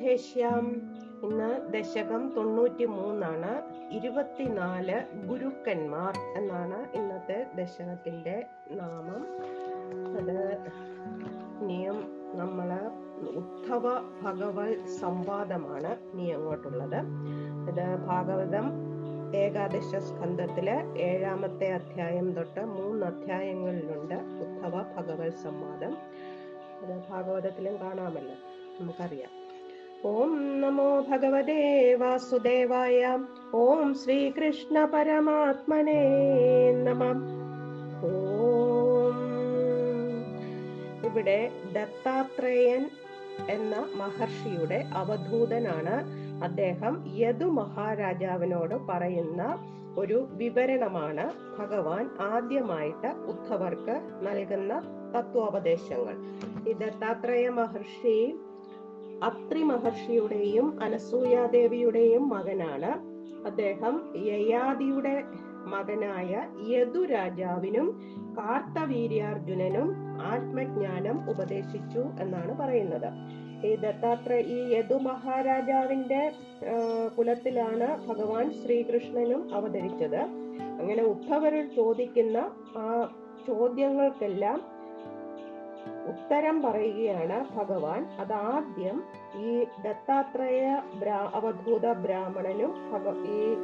വർദ്ധേശ്യാം ഇന്ന് ദശകം തൊണ്ണൂറ്റി മൂന്നാണ് ഇരുപത്തിനാല് ഗുരുക്കന്മാർ എന്നാണ് ഇന്നത്തെ ദശകത്തിന്റെ നാമം. അത് ഇനിയും നമ്മൾ ഉദ്ധവ ഭഗവത് സംവാദമാണ് ഇനി അങ്ങോട്ടുള്ളത്. ഇത് ഭാഗവതം ഏകാദശ സ്കന്ധത്തിൽ ഏഴാമത്തെ അധ്യായം തൊട്ട് മൂന്ന് അധ്യായങ്ങളിലുണ്ട് ഉദ്ധവ ഭഗവത് സംവാദം. അത് ഭാഗവതത്തിലും കാണാമല്ലോ. നമുക്കറിയാം. ഓം നമോ ഭഗവതേ വാസുദേവായ. ഓം ശ്രീകൃഷ്ണ പരമാത്മനേ നമ. ഓം. ഇവിടെ ദത്താത്രേയൻ എന്ന മഹർഷിയുടെ അവധൂതനാണ് അദ്ദേഹം. യദു മഹാരാജാവിനോട് പറയുന്ന ഒരു വിവരണമാണ് ഭഗവാൻ ആദ്യമായിട്ട് ഉദ്ധവർക്ക് നൽകുന്ന തത്വോപദേശങ്ങൾ. ഈ ദത്താത്രേയ മഹർഷി അത്രി മഹർഷിയുടെയും അനസൂയാദേവിയുടെയും മകനാണ്. അദ്ദേഹം യയാദിയുടെ മകനായ യദു രാജാവിനും കാർത്തവീര്യാർജുനനും ആത്മജ്ഞാനം ഉപദേശിച്ചു എന്നാണ് പറയുന്നത്. ഈ ദത്താത്ര ഈ യദു മഹാരാജാവിന്റെ കുലത്തിലാണ് ഭഗവാൻ ശ്രീകൃഷ്ണനും അവതരിച്ചത്. അങ്ങനെ ഉദ്ധവരിൽ ചോദിക്കുന്ന ആ ചോദ്യങ്ങൾക്കെല്ലാം ഉത്തരം പറയുകയാണ് ഭഗവാൻ. അതാദ്യം ഈ ദത്താത്രേയ അവധൂത ബ്രാഹ്മണനും ഈ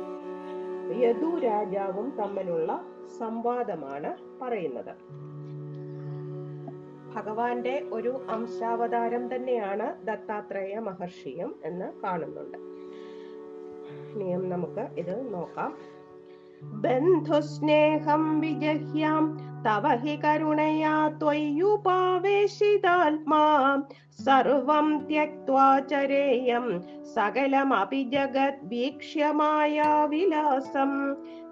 യദു രാജാവും തമ്മിലുള്ള സംവാദമാണ് പറയുന്നത്. ഭഗവാന്റെ ഒരു അംശാവതാരം തന്നെയാണ് ദത്താത്രേയ മഹർഷിയും എന്ന് കാണുന്നുണ്ട്. ഇനിയും നമുക്ക് ഇത് നോക്കാം. ബന്ധുസ്നേഹം വിജഹ്യാം तव हि करुणया त्वय्युपावेशिदात्मा सर्वं त्यक्त्वा चरेयं सकलमपि जगद्वीक्ष्य वीक्ष्य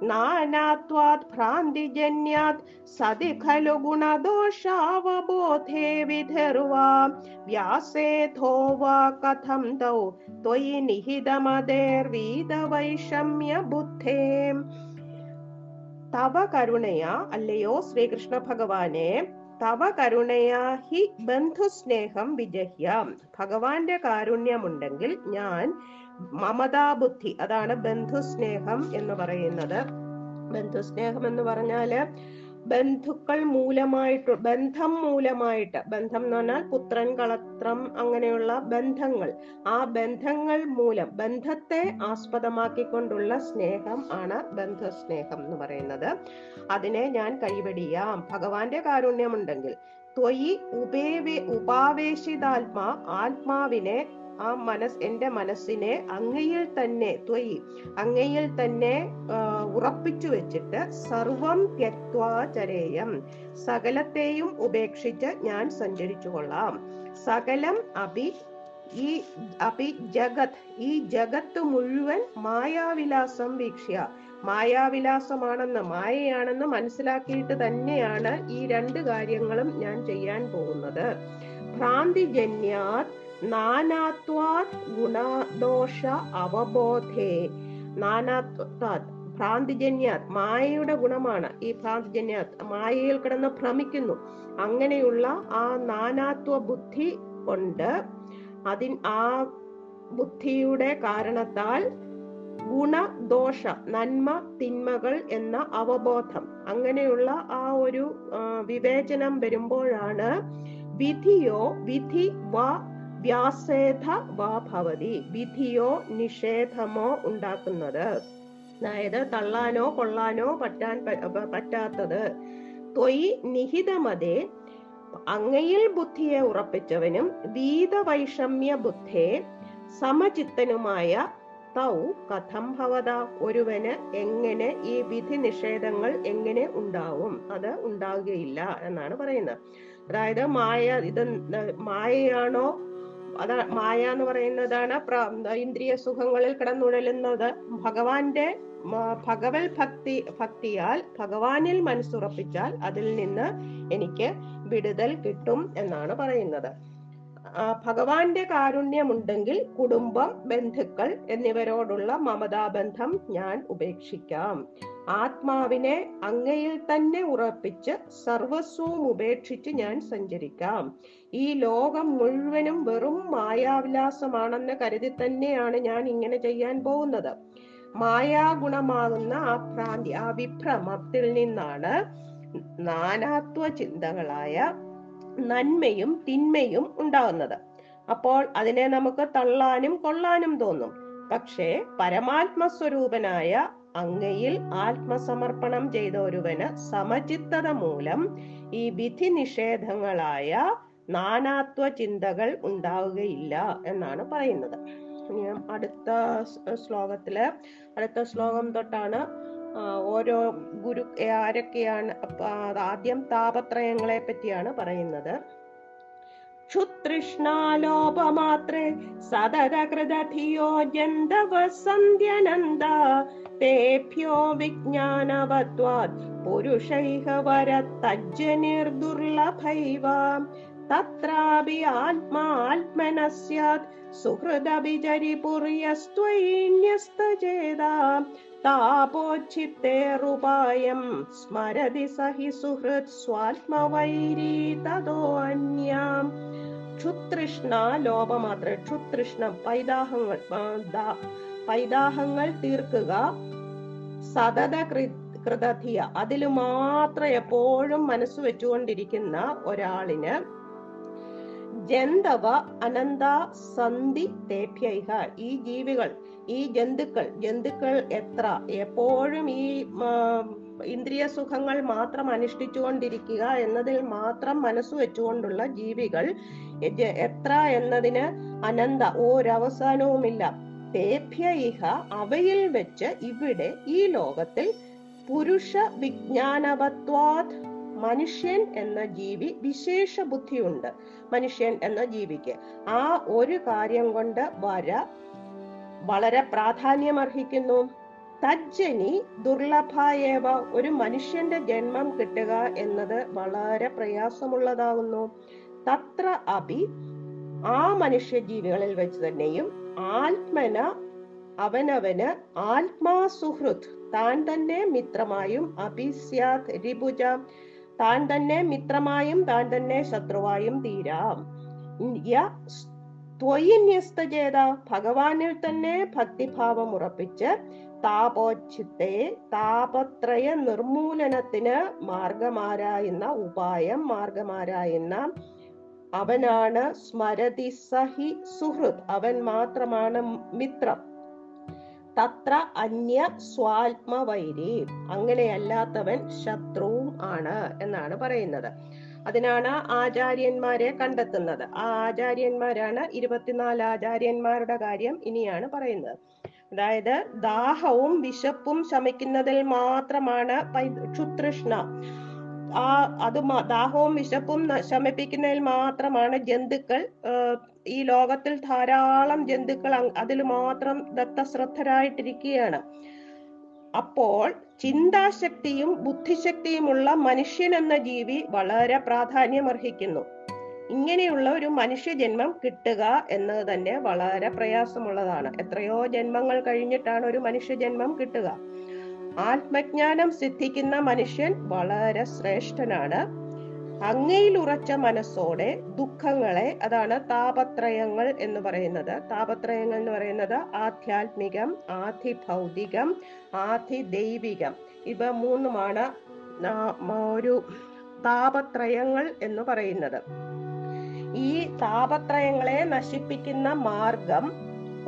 नानात्वात् भ्रान्तिजन्यात् सति खलु गुणदोषावबोधे विधर्वा। व्यासेथो वा कथं तौ त्वयि निहितमदेर्वीद वैषम्य बुद्धेम् തവ കരുണയ അല്ലയോ ശ്രീകൃഷ്ണ ഭഗവാനെ. തവ കരുണയാ ഹി ബന്ധുസ്നേഹം വിജഹ്യം. ഭഗവാന്റെ കാരുണ്യമുണ്ടെങ്കിൽ ഞാൻ മമതാബുദ്ധി അതാണ് ബന്ധുസ്നേഹം എന്ന് പറയുന്നത്. ബന്ധുസ്നേഹം എന്ന് പറഞ്ഞാൽ ബന്ധുക്കൾ മൂലമായിട്ട് ബന്ധം മൂലമായിട്ട് ബന്ധം എന്ന് പറഞ്ഞാൽ പുത്രൻ കളത്രം അങ്ങനെയുള്ള ബന്ധങ്ങൾ. ആ ബന്ധങ്ങൾ മൂലം ബന്ധത്തെ ആസ്പദമാക്കിക്കൊണ്ടുള്ള സ്നേഹം ആണ് ബന്ധസ്നേഹം എന്ന് പറയുന്നത്. അതിനെ ഞാൻ കൈവടിയാം. ഭഗവാന്റെ കാരുണ്യമുണ്ടെങ്കിൽ ത്വയി ഉപേവി ഉപാവേശിതാത്മാ ആത്മാവിനെ ആ മനസ് എന്റെ മനസ്സിനെ അങ്ങയിൽ തന്നെ ത്വയി അങ്ങയിൽ തന്നെ ഉറപ്പിച്ചു വെച്ചിട്ട് സർവം ത്യക്വാചരേയം സകലത്തെയും ഉപേക്ഷിച്ച് ഞാൻ സഞ്ചരിച്ചു കൊള്ളാം സകലം അഭി ഈ അഭി ജഗത് ഈ ജഗത്ത് മുഴുവൻ മായാവിലാസം വീക്ഷ്യ. മായാവിലാസമാണെന്ന് മായയാണെന്ന് മനസ്സിലാക്കിയിട്ട് തന്നെയാണ് ഈ രണ്ട് കാര്യങ്ങളും ഞാൻ ചെയ്യാൻ പോകുന്നത്. ഭ്രാന്തിജന്യാത് നാനാത്വാത് ഗുണദോഷ അവബോധേ. നാനാത്വാത് ഭ്രാന്തിജന്യാത് മായയുടെ ഗുണമാണ്. ഈ ഭ്രാന്തിജന്യാത് മായയിൽ കിടന്ന് ഭ്രമിക്കുന്നു. അങ്ങനെയുള്ള ആ നാനാത്വ ബുദ്ധി കൊണ്ട് അതിൻ ആ ബുദ്ധിയുടെ കാരണത്താൽ ഗുണദോഷ നന്മ തിന്മകൾ എന്ന അവബോധം. അങ്ങനെയുള്ള ആ ഒരു വിവേചനം വരുമ്പോഴാണ് വിധിയോ വിധി വാ വ്യാസേധ വാ ഭവതി വിധിയോ നിഷേധമോ ഉണ്ടാക്കുന്നത്. അതായത് തള്ളാനോ കൊള്ളാനോ പറ്റാൻ പറ്റാത്തത്. ത്വയി നിഹിതമതേ അങ്ങയിൽ ബുദ്ധിയെ ഉറപ്പിച്ചവനും വീതവൈഷമ്യ ബുദ്ധേ സമചിത്തനുമായ തൗ കഥം ഭവത ഒരുവന് എങ്ങനെ ഈ വിധി നിഷേധങ്ങൾ എങ്ങനെ ഉണ്ടാവും? അത് ഉണ്ടാവുകയില്ല എന്നാണ് പറയുന്നത്. അതായത് മായ ഇത് മായയാണോ അതാ മായ എന്ന് പറയുന്നതാണ് ഇന്ദ്രിയ സുഖങ്ങളിൽ കിടന്നുഴലുന്നത് ഭഗവാന്റെ ഭഗവൽ ഭക്തി ഭക്തിയാൽ ഭഗവാനിൽ മനസ്സുറപ്പിച്ചാൽ അതിൽ നിന്ന് എനിക്ക് വിടുതൽ കിട്ടും എന്നാണ് പറയുന്നത്. ഭഗവാന്റെ കാരുണ്യമുണ്ടെങ്കിൽ കുടുംബം ബന്ധുക്കൾ എന്നിവരോടുള്ള മമതാബന്ധം ഞാൻ ഉപേക്ഷിക്കാം. ആത്മാവിനെ അങ്ങയിൽ തന്നെ ഉറപ്പിച്ച് സർവസ്വവും ഉപേക്ഷിച്ച് ഞാൻ സഞ്ചരിക്കാം. ഈ ലോകം മുഴുവനും വെറും മായാവിലാസമാണെന്ന് കരുതി തന്നെയാണ് ഞാൻ ഇങ്ങനെ ചെയ്യാൻ പോകുന്നത്. മായാഗുണമാകുന്ന ആ ഭ്രാന്തി ആ വിഭ്രമത്തിൽ നിന്നാണ് നാനാത്വ ചിന്തകളായ നന്മയും തിന്മയും ഉണ്ടാകുന്നത്. അപ്പോൾ അതിനെ നമുക്ക് തള്ളാനും കൊള്ളാനും തോന്നും. പക്ഷേ പരമാത്മസ്വരൂപനായ അങ്ങയിൽ ആത്മസമർപ്പണം ചെയ്ത ഒരുവന് സമചിത്തത മൂലം ഈ വിധി നിഷേധങ്ങളായ നാനാത്വ ചിന്തകൾ ഉണ്ടാവുകയില്ല എന്നാണ് പറയുന്നത്. അടുത്ത ശ്ലോകത്തിൽ അടുത്ത ശ്ലോകം തൊട്ടാണ് ഓരോ ഗുരു ആരൊക്കെയാണ് ആദ്യം താപത്രയങ്ങളെ പറ്റിയാണ് പറയുന്നത്. ക്ഷുതൃഷ്ണാലോപമാത്രേ സതതകൃതധിയോ ജന്തവസന്ധ്യനന്ദ തേഭ്യോ വിജ്ഞാനവത്വാത് പുരുഷൈഹ വര തജ്ജനിർദുർലഭൈവ തത്രാപി ആത്മാത്മനസ്യാത് സുഹൃദഭിചരിപുര്യസ്ത്വൈന്യസ്തചേതാ താപോച്ഛിത്തേറുപായം സ്മരതി സഹി സുഹൃത് സ്വാത്മവൈരീ തതോ അന്യാം. ക്ഷുതൃഷ്ണ ലോപമാത്ര ക്ഷുതൃഷ്ണ പൈതാഹങ്ങൾ പൈതാഹങ്ങൾ തീർക്കുക. സതത കൃതധിയ അതിൽ മാത്രം എപ്പോഴും മനസ്സ് വെച്ചുകൊണ്ടിരിക്കുന്ന ഒരാളിന് ജന്തവ അനന്ത സന്ധി തേഭ്യൈഹ ഈ ജീവികൾ ഈ ജന്തുക്കൾ ജന്തുക്കൾ എത്ര? എപ്പോഴും ഈ ഇന്ദ്രിയ സുഖങ്ങൾ മാത്രം അനുഷ്ഠിച്ചുകൊണ്ടിരിക്കുക എന്നതിൽ മാത്രം മനസ്സ് വെച്ചുകൊണ്ടുള്ള ജീവികൾ എത്ര എന്നതിന് അനന്ത ഒരവസാനവുമില്ല. തേഭ്യൈഹ അവയിൽ വെച്ച് ഇവിടെ ഈ ലോകത്തിൽ പുരുഷ വിജ്ഞാനവത്വാത് മനുഷ്യൻ എന്ന ജീവി വിശേഷ ബുദ്ധിയുണ്ട്. മനുഷ്യൻ എന്ന ജീവിക്ക് ആ ഒരു കാര്യം കൊണ്ട് വര വളരെ പ്രാധാന്യമർഹിക്കുന്നു. തജ്ജനി ദുർലഭായേവ ഒരു മനുഷ്യന്റെ ജന്മം കിട്ടുക എന്നത് വളരെ പ്രയാസമുള്ളതാകുന്നു. തത്ര അഭി ആ മനുഷ്യ ജീവികളിൽ വെച്ച് തന്നെയും ആത്മന അവനവന് ആത്മാ സുഹൃത് താൻ തന്നെ മിത്രമായും അഭിസ്യാത് രിപുജ താൻ തന്നെ മിത്രമായും താൻ തന്നെ ശത്രുവായും തീരാം. ഭഗവാനിൽ തന്നെ ഭക്തിഭാവം ഉറപ്പിച്ച് താപോച്ഛിത്തെ താപത്രയ നിർമൂലനത്തിന് മാർഗമാരായുന്ന ഉപായം മാർഗമാരായുന്ന അവനാണ് സ്മരതി സഹി സുഹൃത്. അവൻ മാത്രമാണ് മിത്രം. തത്ര അന്യ സ്വാത്മവൈരി. അങ്ങനെയല്ലാത്തവൻ ശത്രുവും ആണ് എന്നാണ് പറയുന്നത്. അതിനാണ് ആചാര്യന്മാരെ കണ്ടെത്തുന്നത്. ആ ആചാര്യന്മാരാണ് ഇരുപത്തിനാല് ആചാര്യന്മാരുടെ കാര്യം ഇനിയാണ് പറയുന്നത്. അതായത് ദാഹവും വിശപ്പും ശമിക്കുന്നതിൽ മാത്രമാണ് ക്ഷുതൃഷ്ണ. ആ അത് ദാഹവും വിശപ്പും ശമിപ്പിക്കുന്നതിൽ മാത്രമാണ് ജന്തുക്കൾ ഈ ലോകത്തിൽ ധാരാളം ജന്തുക്കൾ അതിൽ മാത്രം ദത്തശ്രദ്ധരായിട്ടിരിക്കുകയാണ്. അപ്പോൾ ചിന്താശക്തിയും ബുദ്ധിശക്തിയുമുള്ള മനുഷ്യൻ എന്ന ജീവി വളരെ പ്രാധാന്യം അർഹിക്കുന്നു ഇങ്ങനെയുള്ള ഒരു മനുഷ്യ ജന്മം കിട്ടുക എന്നത് തന്നെ വളരെ പ്രയാസമുള്ളതാണ്. എത്രയോ ജന്മങ്ങൾ കഴിഞ്ഞിട്ടാണ് ഒരു മനുഷ്യ ജന്മം കിട്ടുക. ആത്മജ്ഞാനം സിദ്ധിക്കുന്ന മനുഷ്യൻ വളരെ ശ്രേഷ്ഠനാണ്. അങ്ങയിൽ ഉറച്ച മനസ്സോടെ ദുഃഖങ്ങളെ അതാണ് താപത്രയങ്ങൾ എന്ന് പറയുന്നത്. താപത്രയങ്ങൾ എന്ന് പറയുന്നത് ആധ്യാത്മികം ആധി ഭൗതികം ആധി ദൈവികം ഇവ മൂന്നുമാണ് ഒരു താപത്രയങ്ങൾ എന്ന് പറയുന്നത്. ഈ താപത്രയങ്ങളെ നശിപ്പിക്കുന്ന മാർഗം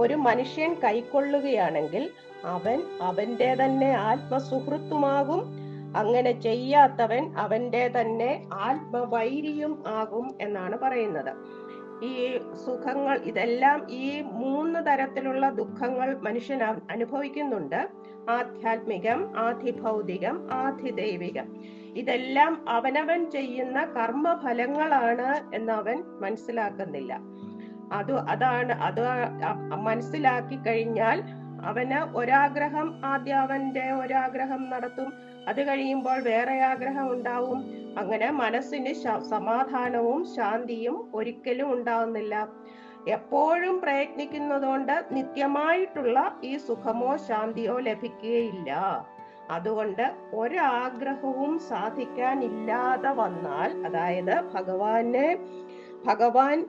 ഒരു മനുഷ്യൻ കൈക്കൊള്ളുകയാണെങ്കിൽ അവൻ അവന്റെ തന്നെ ആത്മസുഹൃത്തുമാകും. അങ്ങനെ ചെയ്യാത്തവൻ അവന്റെ തന്നെ ആത്മവൈരിയും ആകും എന്നാണ് പറയുന്നത്. ഈ സുഖങ്ങൾ ഇതെല്ലാം ഈ മൂന്ന് തരത്തിലുള്ള ദുഃഖങ്ങൾ മനുഷ്യൻ അനുഭവിക്കുന്നുണ്ട്. ആധ്യാത്മികം ആധിഭൗതികം ആധിദൈവികം. ഇതെല്ലാം അവനവൻ ചെയ്യുന്ന കർമ്മഫലങ്ങളാണ് എന്ന് അവൻ മനസ്സിലാക്കുന്നില്ല. അത് അതാണ് അത് മനസ്സിലാക്കി കഴിഞ്ഞാൽ അവന് ഒരാഗ്രഹം ആദ്യം അവന്റെ ഒരാഗ്രഹം നടത്തും. അത് കഴിയുമ്പോൾ വേറെ ആഗ്രഹം ഉണ്ടാവും. അങ്ങനെ മനസ്സിന് സമാധാനവും ശാന്തിയും ഒരിക്കലും ഉണ്ടാവുന്നില്ല. എപ്പോഴും പ്രയത്നിക്കുന്നതുകൊണ്ട് നിത്യമായിട്ടുള്ള ഈ സുഖമോ ശാന്തിയോ ലഭിക്കുകയില്ല. അതുകൊണ്ട് ഒരാഗ്രഹവും സാധിക്കാനില്ലാതെ വന്നാൽ അതായത് ഭഗവാനെ ഭഗവാൻ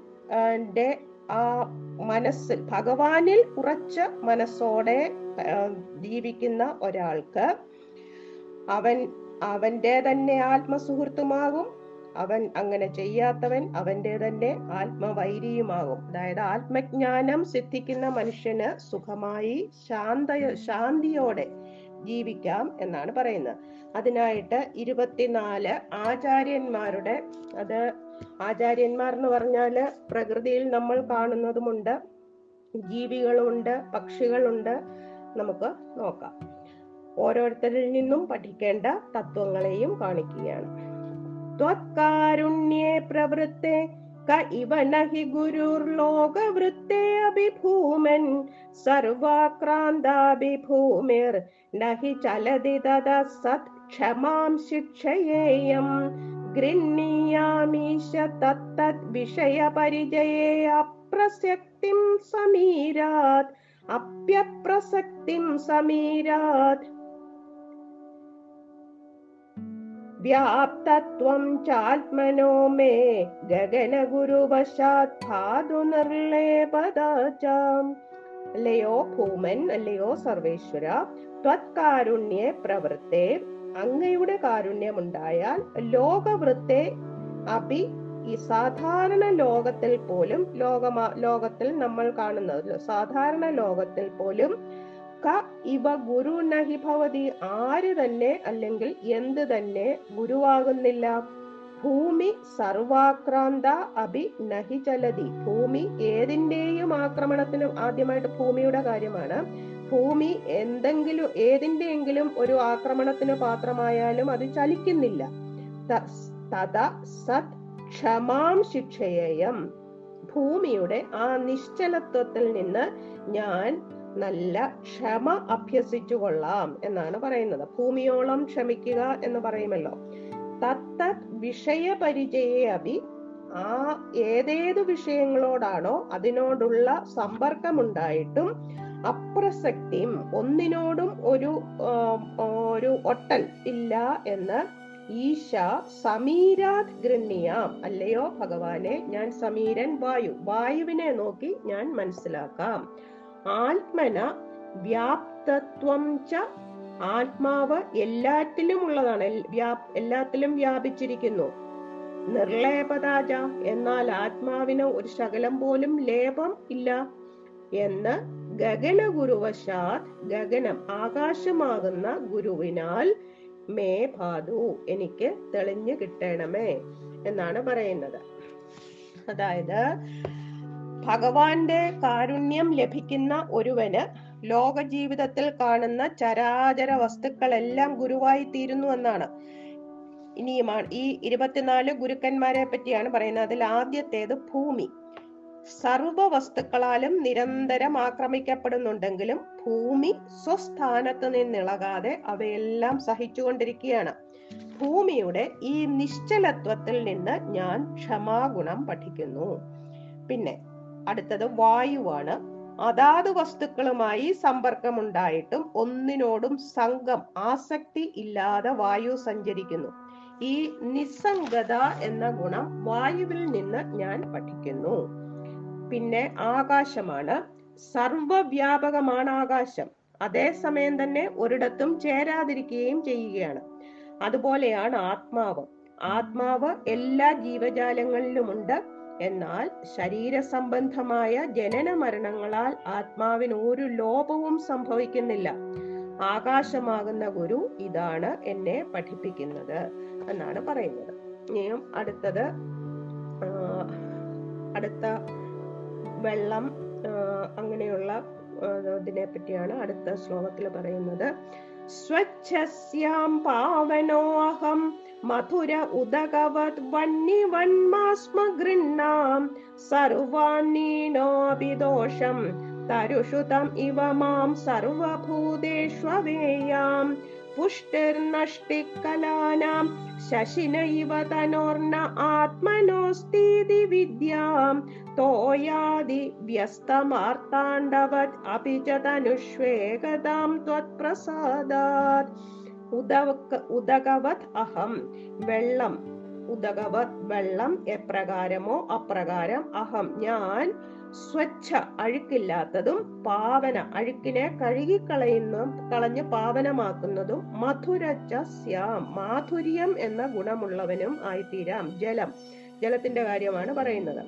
ആ, മനസ്സിൽ ഭഗവാനിൽ ഉറച്ച മനസ്സോടെ ജീവിക്കുന്ന ഒരാൾക്ക് അവൻ അവന്റെ തന്നെ ആത്മസുഹൃത്തുമാകും. അവൻ അങ്ങനെ ചെയ്യാത്തവൻ അവന്റെ തന്നെ ആത്മവൈരിയുമാകും. അതായത് ആത്മജ്ഞാനം സിദ്ധിക്കുന്ന മനുഷ്യന് സുഖമായി ശാന്ത ശാന്തിയോടെ ജീവിക്കാം എന്നാണ് പറയുന്നത്. അതിനായിട്ട് ഇരുപത്തിനാല് ആചാര്യന്മാരുടെ അത് ആചാര്യന്മാർ എന്ന് പറഞ്ഞാൽ പ്രകൃതിയിൽ നമ്മൾ കാണുന്നതുമുണ്ട്. ജീവികളുണ്ട് പക്ഷികളുണ്ട്. നമുക്ക് നോക്കാം. ഓരോരുത്തരിൽ നിന്നും പഠിക്കേണ്ട തത്വങ്ങളെയും കാണിക്കുകയാണ്. ത്വത്കാരുണ്യേ പ്രവൃത്തെ ക ഇവ നഹി ഗുരുർലോകവൃത്തെ അഭിഭൂമൻ സർവാക്രാന്താഭിഭൂമിർ നഹി ചലതി തദ സത് ക്ഷമാം ശിക്ഷയേയം. ഗൃഹീയാമീശ തത്തത് വിഷയപരിചയേ അപ്രസക്തിം സമീരാത് അപ്യപ്രസക്തിം സമീരാത്. വ്യാപ്തത്വം ചാത്മനോ മേ ഗഗനഗുരുവശാത് ധാതു നിർലേപദാചാം. അല്ലയോ ഭൂമൻ അല്ലയോ സർവേശ്വര ത്വത്കാരുണ്യെ പ്രവൃത്തെ അങ്ങയുടെ കാരുണ്യമുണ്ടായാൽ ലോകവൃത്തെ അഭി ഈ സാധാരണ ലോകത്തിൽ പോലും ലോകമാ ലോകത്തിൽ നമ്മൾ കാണുന്നത് സാധാരണ ലോകത്തിൽ പോലും ക ഇവ ഗുരു നഹി ഭവതി ആര് തന്നെ അല്ലെങ്കിൽ എന്ത് തന്നെ ഗുരുവാകുന്നില്ല. ഭൂമി സർവാക്രാന്ത അഭി നഹി ചലതി. ഭൂമി ഏതിന്റെയും ആക്രമണത്തിനും ആദ്യമായിട്ട് ഭൂമിയുടെ കാര്യമാണ്. ഭൂമി എന്തെങ്കിലും ഏതിന്റെയെങ്കിലും ഒരു ആക്രമണത്തിന് പാത്രമായാലും അത് ചലിക്കുന്നില്ല. സത് ക്ഷമാം ശിക്ഷയേയം. ഭൂമിയുടെ ആ നിശ്ചലത്വത്തിൽ നിന്ന് ഞാൻ നല്ല ക്ഷമ അഭ്യസിച്ചു കൊള്ളാം എന്നാണ് പറയുന്നത്. ഭൂമിയോളം ക്ഷമിക്കുക എന്ന് പറയുമല്ലോ. തത്ത വിഷയപരിചയെ അഭി. ആ ഏതേതു വിഷയങ്ങളോടാണോ അതിനോടുള്ള സമ്പർക്കമുണ്ടായിട്ടും അപ്രസക്തിയും ഒന്നിനോടും ഒരു ഒരു ഒട്ടൽ ഇല്ല എന്ന് ഈശ സമീരാത് ഗൃണ്യാം അല്ലയോ ഭഗവാനെ? ഞാൻ സമീരൻ വായു. വായുവിനെ നോക്കി ഞാൻ മനസ്സിലാക്കാം. ആത്മന വ്യാപ്തത്വം ച ആത്മാവ് എല്ലാറ്റിലും ഉള്ളതാണ്. എല്ലാത്തിലും വ്യാപിച്ചിരിക്കുന്നു. നിർലേപതാജ എന്നാൽ ആത്മാവിന് ഒരു ശകലം പോലും ലേപം ഇല്ല എന്ന് ഗഗന ഗുരുവശാ ഗഗനം ആകാശമാകുന്ന ഗുരുവിനാൽ മേ ഭാതു എനിക്ക് തെളിഞ്ഞു കിട്ടണമേ എന്നാണ് പറയുന്നത്. അതായത് ഭഗവാന്റെ കാരുണ്യം ലഭിക്കുന്ന ഒരുവന് ലോക ജീവിതത്തിൽ കാണുന്ന ചരാചര വസ്തുക്കളെല്ലാം ഗുരുവായി തീരുന്നു എന്നാണ്. ഇനിയുമാണ് ഈ ഇരുപത്തിനാല് ഗുരുക്കന്മാരെ പറ്റിയാണ് പറയുന്നത്. അതിൽ ആദ്യത്തേത് ഭൂമി. സർവ വസ്തുക്കളാലും നിരന്തരം ആക്രമിക്കപ്പെടുന്നുണ്ടെങ്കിലും ഭൂമി സ്വസ്ഥാനത്ത് നിന്നിളകാതെ അവയെല്ലാം സഹിച്ചുകൊണ്ടിരിക്കുകയാണ്. ഭൂമിയുടെ ഈ നിശ്ചലത്വത്തിൽ നിന്ന് ഞാൻ ക്ഷമാഗുണം പഠിക്കുന്നു. പിന്നെ അടുത്തത് വായുവാണ്. അതാത് വസ്തുക്കളുമായി സമ്പർക്കമുണ്ടായിട്ടും ഒന്നിനോടും സംഘം ആസക്തി ഇല്ലാതെ വായു സഞ്ചരിക്കുന്നു. ഈ നിസ്സംഗത എന്ന ഗുണം വായുവിൽ നിന്ന് ഞാൻ പഠിക്കുന്നു. പിന്നെ ആകാശമാണ്. സർവവ്യാപകമാണ് ആകാശം അതേസമയം തന്നെ ഒരിടത്തും ചേരാതിരിക്കുകയും ചെയ്യുകയാണ്. അതുപോലെയാണ് ആത്മാവ്. ആത്മാവ് എല്ലാ ജീവജാലങ്ങളിലുമുണ്ട്. എന്നാൽ ശരീര സംബന്ധമായ ജനന മരണങ്ങളാൽ ആത്മാവിന് ഒരു ലോപവും സംഭവിക്കുന്നില്ല. ആകാശമാകുന്ന ഗുരു ഇതാണ് എന്നെ പഠിപ്പിക്കുന്നത് എന്നാണ് പറയുന്നത്. ഇനിയും അടുത്തത് അടുത്ത വെള്ളം അങ്ങനെയുള്ള ഇതിനെ പറ്റിയാണ് അടുത്ത ശ്ലോകത്തിൽ പറയുന്നത്. സ്വച്ഛസ്യാം പാവനോ അഹം മധുര ഉദകവത് വന്യവന്മാസ്മ ഗൃണ്ണാം സർവാന്നീനോപി ദോഷം തരുഷുതം ഇവ മാം സർവഭൂതേഷ്വവേയാം പുഷ്ടിർനഷ്ടിക്കലാനാം ശശിനൈവ തനോർണ ആത്മനോസ്തീതി വിദ്യാം. തോയാതി വ്യസ്തമാർത്താണ്ഡവത് അപി ച തനുഷ്വേകതാം ത്വത്പ്രസാദാത്. ഉദക ഉദകവത് അഹം. വെള്ളം ഉദകവത് വെള്ളം എപ്രകാരമോ അപ്രകാരം അഹം. ഞാൻ സ്വച്ഛ അഴുക്കില്ലാത്തതും പാവന അഴുക്കിനെ കഴുകിക്കളയുന്ന കളഞ്ഞ് പാവനമാക്കുന്നതും മധുരച്ച മാധുര്യം എന്ന ഗുണമുള്ളവനും ആയിത്തീരാം. ജലം. ജലത്തിന്റെ കാര്യമാണ് പറയുന്നത്.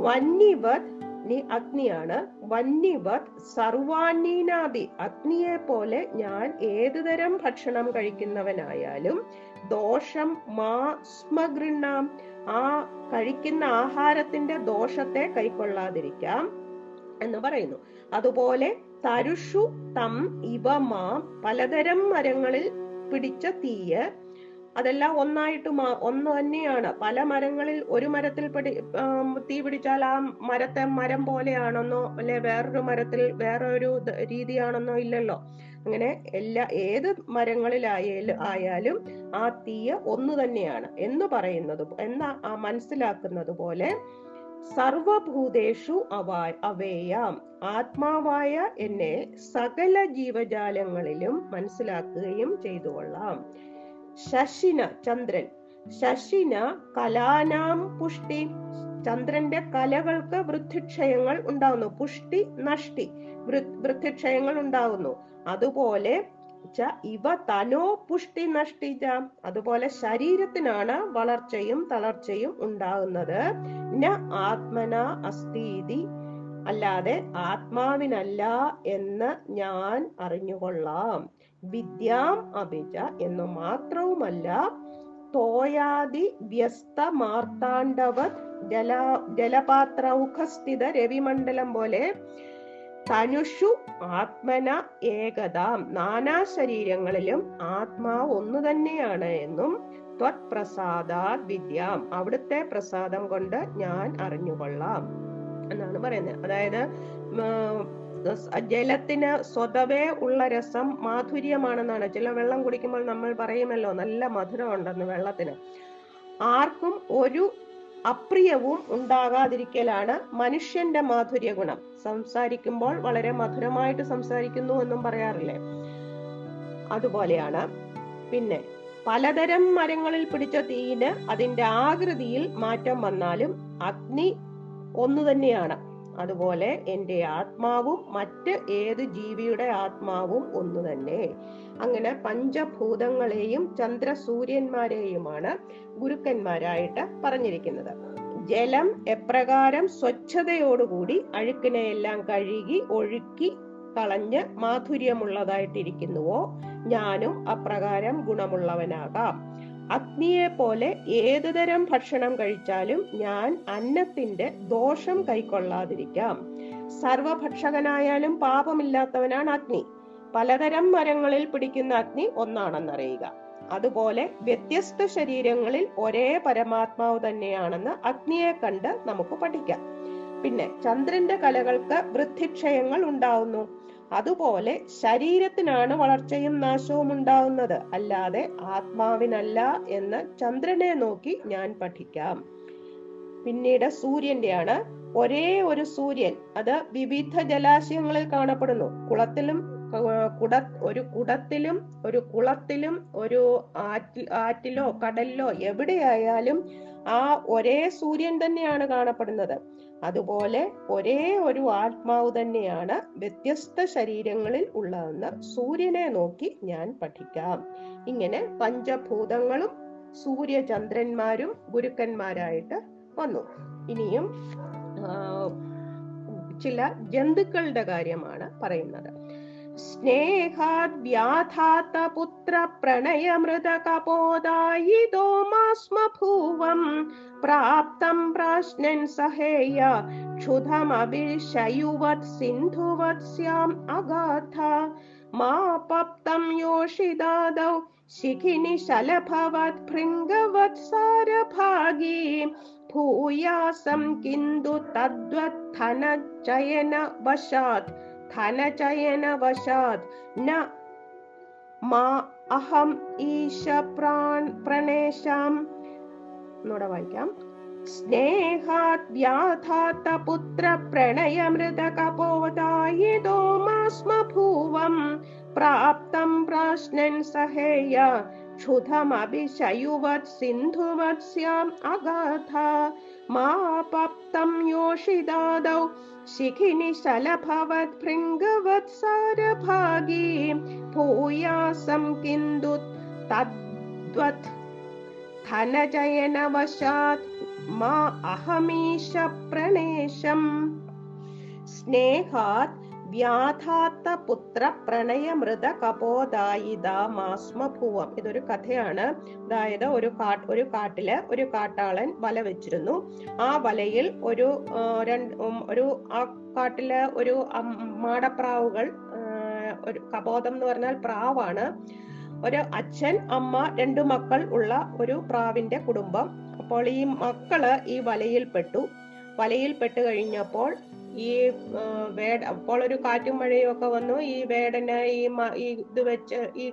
വന്യവത് നീ അഗ്നിയാണ്. വന്യവത് സർവാണീനാദി. അഗ്നിയെ പോലെ ഞാൻ ഏതുതരം ഭക്ഷണം കഴിക്കുന്നവനായാലും ദോഷം മാ സ്മഗൃണ്ണാം. ആ കഴിക്കുന്ന ആഹാരത്തിന്റെ ദോഷത്തെ കൈക്കൊള്ളാതിരിക്കാം എന്ന് പറയുന്നു. അതുപോലെ തരുഷു തം ഇവ മാം പലതരം മരങ്ങളിൽ പിടിച്ച തീയ്. അതെല്ലാം ഒന്നായിട്ട് ഒന്ന് തന്നെയാണ്. പല മരങ്ങളിൽ ഒരു മരത്തിൽ പിടി തീ പിടിച്ചാൽ ആ മരത്തെ മരം പോലെയാണെന്നോ അല്ലെ വേറൊരു മരത്തിൽ വേറൊരു രീതിയാണെന്നോ ഇല്ലല്ലോ. അങ്ങനെ എല്ലാ ഏത് മരങ്ങളിലായാലും ആയാലും ആ തീയ ഒന്ന് തന്നെയാണ് എന്ന് പറയുന്നത്. എന്ന ആ മനസ്സിലാക്കുന്നത് പോലെ സർവഭൂതേഷു അവാ അവേയാം ആത്മാവായ എന്നെ സകല ജീവജാലങ്ങളിലും മനസ്സിലാക്കുകയും ചെയ്തുകൊള്ളാം. ശശിന ചന്ദ്രൻ. ശശിന കലാനാം പുഷ്ടി ചന്ദ്രന്റെ കലകൾക്ക് വൃദ്ധിക്ഷയങ്ങൾ ഉണ്ടാവുന്നു. പുഷ്ടി നഷ്ടി വൃദ്ധിക്ഷയങ്ങൾ ഉണ്ടാവുന്നു. അതുപോലെ ഇവ തനോ പുഷ്ടി നഷ്ടിച്ച അതുപോലെ ശരീരത്തിനാണ് വളർച്ചയും തളർച്ചയും ഉണ്ടാകുന്നത്. ആത്മന അസ്ഥീതി. അല്ലാതെ ആത്മാവിനല്ല എന്ന് ഞാൻ അറിഞ്ഞുകൊള്ളാം. വിദ്യാം അഭിജ എന്ന് മാത്രവുമല്ല തോയാതി വ്യസ്ത മാർത്താണ്ഡവത് ജല ജലപാത്ര ഉഖസ്ഥിത രവിമണ്ഡലം പോലെ തനുഷു ആത്മന ഏകതാം. നാനാ ശരീരങ്ങളിലും ആത്മാവ് ഒന്നു തന്നെയാണ് എന്നും ത്വത് പ്രസാദാത് വിദ്യാം. അവിടുത്തെ പ്രസാദം കൊണ്ട് ഞാൻ അറിഞ്ഞുകൊള്ളാം എന്നാണ് പറയുന്നത്. അതായത് ജലത്തിന് സ്വതവേ ഉള്ള രസം മാധുര്യമാണെന്നാണ്. ചില വെള്ളം കുടിക്കുമ്പോൾ നമ്മൾ പറയുമല്ലോ നല്ല മധുരം ഉണ്ടെന്ന് വെള്ളത്തിന്. ആർക്കും ഒരു അപ്രിയവും ഉണ്ടാകാതിരിക്കലാണ് മനുഷ്യന്റെ മാധുര്യ ഗുണം സംസാരിക്കുമ്പോൾ വളരെ മധുരമായിട്ട് സംസാരിക്കുന്നു എന്നും പറയാറില്ലേ? അതുപോലെയാണ് പിന്നെ പലതരം മരങ്ങളിൽ പിടിച്ച തീയിന് അതിന്റെ ആകൃതിയിൽ മാറ്റം വന്നാലും അഗ്നി ഒന്നു തന്നെയാണ്. അതുപോലെ എന്റെ ആത്മാവും മറ്റ് ഏത് ജീവിയുടെ ആത്മാവും ഒന്നു തന്നെ. അങ്ങനെ പഞ്ചഭൂതങ്ങളെയും ചന്ദ്രസൂര്യന്മാരെയുമാണ് ഗുരുക്കന്മാരായിട്ട് പറഞ്ഞിരിക്കുന്നത്. ജലം എപ്രകാരം സ്വച്ഛതയോടുകൂടി അഴുക്കിനെയെല്ലാം കഴുകി ഒഴുക്കി കളഞ്ഞ് മാധുര്യമുള്ളതായിട്ടിരിക്കുന്നുവോ? ഞാനും അപ്രകാരം ഗുണമുള്ളവനാകാം. അഗ്നിയെ പോലെ ഏതു ഏതുതരം ഭക്ഷണം കഴിച്ചാലും ഞാൻ അന്നത്തിന്റെ ദോഷം കൈക്കൊള്ളാതിരിക്കാം. സർവഭക്ഷകനായാലും പാപമില്ലാത്തവനാണ് അഗ്നി. പലതരം മരങ്ങളിൽ പിടിക്കുന്ന അഗ്നി ഒന്നാണെന്നറിയുക. അതുപോലെ വ്യത്യസ്ത ശരീരങ്ങളിൽ ഒരേ പരമാത്മാവ് തന്നെയാണെന്ന് അഗ്നിയെ കണ്ട് നമുക്ക് പഠിക്കാം. പിന്നെ ചന്ദ്രന്റെ കലകൾക്ക് വൃദ്ധിക്ഷയങ്ങൾ ഉണ്ടാവുന്നു. അതുപോലെ ശരീരത്തിനാണ് വളർച്ചയും നാശവും ഉണ്ടാവുന്നത്. അല്ലാതെ ആത്മാവിനല്ല എന്ന് ചന്ദ്രനെ നോക്കി ഞാൻ പഠിക്കാം. പിന്നീട് സൂര്യന്റെയാണ്. ഒരേ ഒരു സൂര്യൻ അത് വിവിധ ജലാശയങ്ങളിൽ കാണപ്പെടുന്നു. കുളത്തിലും കുട ഒരു കുടത്തിലും ഒരു കുളത്തിലും ഒരു ആറ്റിലോ കടലിലോ എവിടെയായാലും ആ ഒരേ സൂര്യൻ തന്നെയാണ് കാണപ്പെടുന്നത്. അതുപോലെ ഒരേ ഒരു ആത്മാവ് തന്നെയാണ് വ്യത്യസ്ത ശരീരങ്ങളിൽ ഉള്ളതെന്ന് സൂര്യനെ നോക്കി ഞാൻ പഠിക്കാം. ഇങ്ങനെ പഞ്ചഭൂതങ്ങളും സൂര്യചന്ദ്രന്മാരും ഗുരുക്കന്മാരായിട്ട് വന്നു. ഇനിയും ചില ജന്തുക്കളുടെ കാര്യമാണ് പറയുന്നത്. स्नेहाद् मा स्म भुवम् प्राप्तं प्राश्नन् सहेय क्षुधमभिर्शयुवत् सिन्धुवत्स्याम् अगाथ। मा पप्तं योषिदादौ शिखिनि शलभवत् भृङ्गवत्सारभागी भूयासं किन्तु तद्वत् धनचयनवशात् खाना चाहिए न वशात न। मा अहम ईश प्राण, प्रणेशम। नोड वाक्यम स्नेहात् पुत्र प्रणय मृत कपोदायितो मास्म भुवं प्राप्तं प्राश्नन् सहेय। क्षुधमभिषयुवत् सिन्धुवत्स्याम् अगाथा। मा पप्तं योषिदादौ शिखिनि शलभवत् भृङ्गवत् सारभागी भूयासं किन्दु तद्वत् धनजयनवशात् मा अहमीश प्रणेशम्। स्नेहात् വ്യാധാത്ത പുത്ര പ്രണയമൃത കപോദായിത ഇതൊരു കഥയാണ്. അതായത് ഒരു കാട്ട് ഒരു കാട്ടിൽ ഒരു കാട്ടാളൻ വല വെച്ചിരുന്നു. ആ വലയിൽ ഒരു രണ്ട് ഒരു ആ കാട്ടിൽ ഒരു മാടപ്രാവുകൾ ഒരു കബോധം എന്ന് പറഞ്ഞാൽ പ്രാവാണ്. ഒരു അച്ഛൻ അമ്മ രണ്ടു മക്കൾ ഉള്ള ഒരു പ്രാവിന്റെ കുടുംബം. അപ്പോൾ ഈ മക്കൾ ഈ വലയിൽ പെട്ടു. വലയിൽ പെട്ട് കഴിഞ്ഞപ്പോൾ ഈ വേട അപ്പോൾ ഒരു കാറ്റും മഴയും ഒക്കെ വന്നു. ഈ വേടന് ഈ ഇത് വെച്ച് ഈ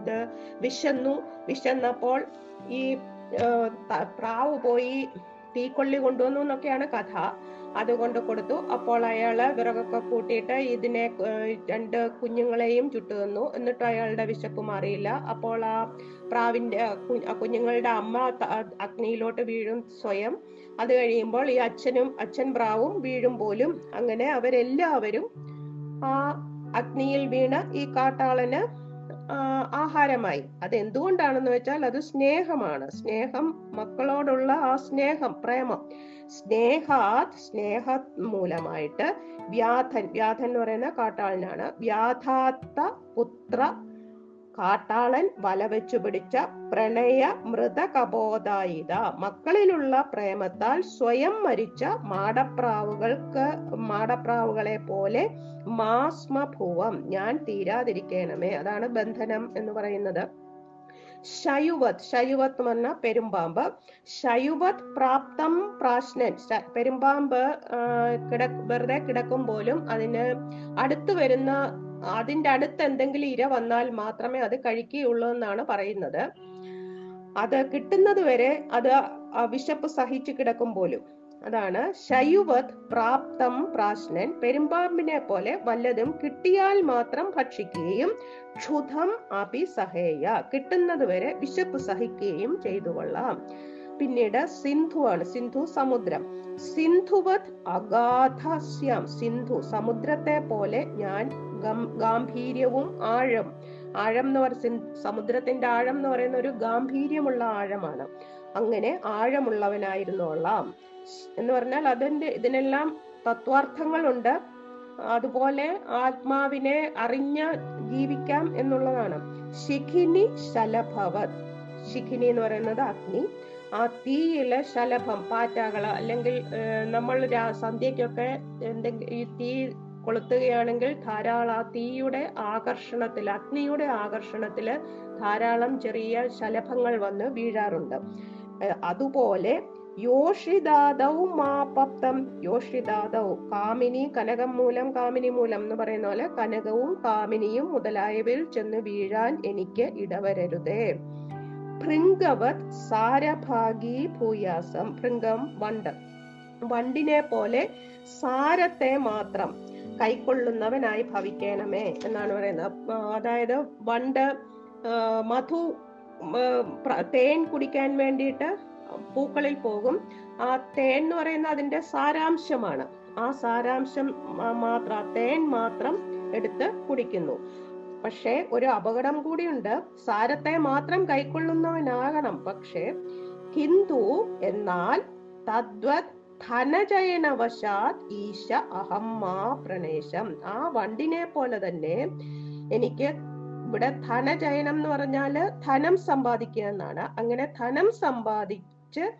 ഇത് വിശന്നു. വിശന്നപ്പോൾ ഈ പ്രാവ് പോയി തീക്കൊള്ളി കൊണ്ടുവന്നു എന്നൊക്കെയാണ് കഥ. അതുകൊണ്ട് കൊടുത്തു. അപ്പോൾ അയാൾ വിറകൊക്കെ കൂട്ടിയിട്ട് ഇതിനെ രണ്ട് കുഞ്ഞുങ്ങളെയും ചുട്ടു തന്നു എന്നിട്ട് അയാളുടെ വിശപ്പ് മാറിയില്ല. അപ്പോൾ ആ പ്രാവിന്റെ കുഞ്ഞുങ്ങളുടെ അമ്മ അഗ്നിയിലോട്ട് വീഴും സ്വയം. അത് കഴിയുമ്പോൾ ഈ അച്ഛനും അച്ഛൻ പ്രാവും വീഴും പോലും. അങ്ങനെ അവരെല്ലാവരും ആ അഗ്നിയിൽ വീണ് ഈ കാട്ടാളന് ആഹാരമായി. അത് എന്തുകൊണ്ടാണെന്ന് വെച്ചാൽ അത് സ്നേഹമാണ്. സ്നേഹം മക്കളോടുള്ള ആ സ്നേഹം പ്രേമം. സ്നേഹാത് സ്നേഹ മൂലമായിട്ട് വ്യാധൻ വ്യാധൻ എന്ന് പറയുന്ന കാട്ടാളനാണ്. വ്യാധാത്ത പുത്ര കാട്ടാളൻ വല വെച്ചു പിടിച്ച പ്രണയ മൃത കബോധായിത മക്കളിലുള്ള പ്രേമത്താൽ സ്വയം മരിച്ച മാടപ്രാവുകൾക്ക് മാടപ്രാവുകളെ പോലെ മാസ്മഭൂവം. ഞാൻ തീരാതിരിക്കണമേ. അതാണ് ബന്ധനം എന്ന് പറയുന്നത്. ശയുവത്. ശയുവത് എന്ന് പറഞ്ഞ പെരുമ്പാമ്പ്. ശയുവത് പ്രാപ്തം പ്രാശ്നൻ. പെരുമ്പാമ്പ് കിട വെറുതെ കിടക്കുമ്പോലും അതിന് അടുത്തു വരുന്ന അതിന്റെ അടുത്ത് എന്തെങ്കിലും ഇര വന്നാൽ മാത്രമേ അത് കഴിക്കുകയുള്ളൂ എന്നാണ് പറയുന്നത്. അത് കിട്ടുന്നത് വരെ അത് വിശപ്പ് സഹിച്ചു കിടക്കും പോലും. അതാണ് ശയുവത് പ്രാപ്തം പ്രാശ്നൻ. പെരുമ്പാമ്പിനെ പോലെ വല്ലതും കിട്ടിയാൽ മാത്രം ഭക്ഷിക്കുകയും ക്ഷുധം അപി സഹേയ. കിട്ടുന്നത് വരെ വിശപ്പ് സഹിക്കുകയും ചെയ്തു കൊള്ളാം. പിന്നീട് ആണ്. സിന്ധു സമുദ്രം. സിന്ധുവത് അഗാധസ്യം. സിന്ധു സമുദ്രത്തെ പോലെ ഞാൻ ഗാംഭീര്യവും ആഴം. ആഴം എന്ന് പറയുന്ന സമുദ്രത്തിന്റെ ആഴം എന്ന് പറയുന്ന ഒരു ഗാംഭീര്യമുള്ള ആഴമാണ്. അങ്ങനെ ആഴമുള്ളവനായിരുന്നോളാം. എന്ന് പറഞ്ഞാൽ അതിന്റെ ഇതിനെല്ലാം തത്വാർത്ഥങ്ങളുണ്ട്. അതുപോലെ ആത്മാവിനെ അറിഞ്ഞ ജീവിക്കാം എന്നുള്ളതാണ്. ശിഖിനി ശലഭവത്. ശിഖിനി എന്ന് പറയുന്നത് അഗ്നി. ആ തീയിലെ ശലഭം പാറ്റകൾ അല്ലെങ്കിൽ നമ്മൾ സന്ധ്യക്കൊക്കെ എന്തെങ്കിലും ഈ തീ കൊളുത്തുകയാണെങ്കിൽ ധാരാളം തീയുടെ ആകർഷണത്തിൽ അഗ്നിയുടെ ആകർഷണത്തിൽ ധാരാളം ചെറിയ ശലഭങ്ങൾ വന്ന് വീഴാറുണ്ട്. അതുപോലെ യോഷിദാദൗ മാപപ്തം യോഷിദാദൗ കാമിനി കനകം മൂലം കാമിനി മൂലം എന്ന് പറയുന്ന പോലെ കനകവും കാമിനിയും മുതലായവയിൽ ചെന്ന് വീഴാൻ എനിക്ക് ഇടവരരുതേ. ഭൃംഗവത് സാരഭാഗി ഭൂയാസം. ഭൃംഗം വണ്ട്. വണ്ടിനെ പോലെ സാരത്തെ മാത്രം കൈക്കൊള്ളുന്നവനായി ഭവിക്കണമേ എന്നാണ് പറയുന്നത്. അതായത് വണ്ട് മധു തേൻ കുടിക്കാൻ വേണ്ടിയിട്ട് പൂക്കളിൽ പോകും. ആ തേൻ എന്ന് പറയുന്ന അതിന്റെ സാരാംശമാണ്. ആ സാരാംശം മാത്രം തേൻ മാത്രം എടുത്ത് കുടിക്കുന്നു. പക്ഷേ ഒരു അപകടം കൂടിയുണ്ട്. സാരത്തെ മാത്രം കൈക്കൊള്ളുന്നവനാകണം. പക്ഷേ ഹിന്ദു എന്നാൽ തദ്വത് ധനജയനവശാത് ഈശ അഹം മാ പ്രണേശം. ആ വണ്ടിനെ പോലെ തന്നെ എനിക്ക് ഇവിടെ ധനജയനം എന്ന് പറഞ്ഞാൽ ധനം സമ്പാദിക്കുക എന്നാണ്. അങ്ങനെ ധനം സമ്പാദിച്ച്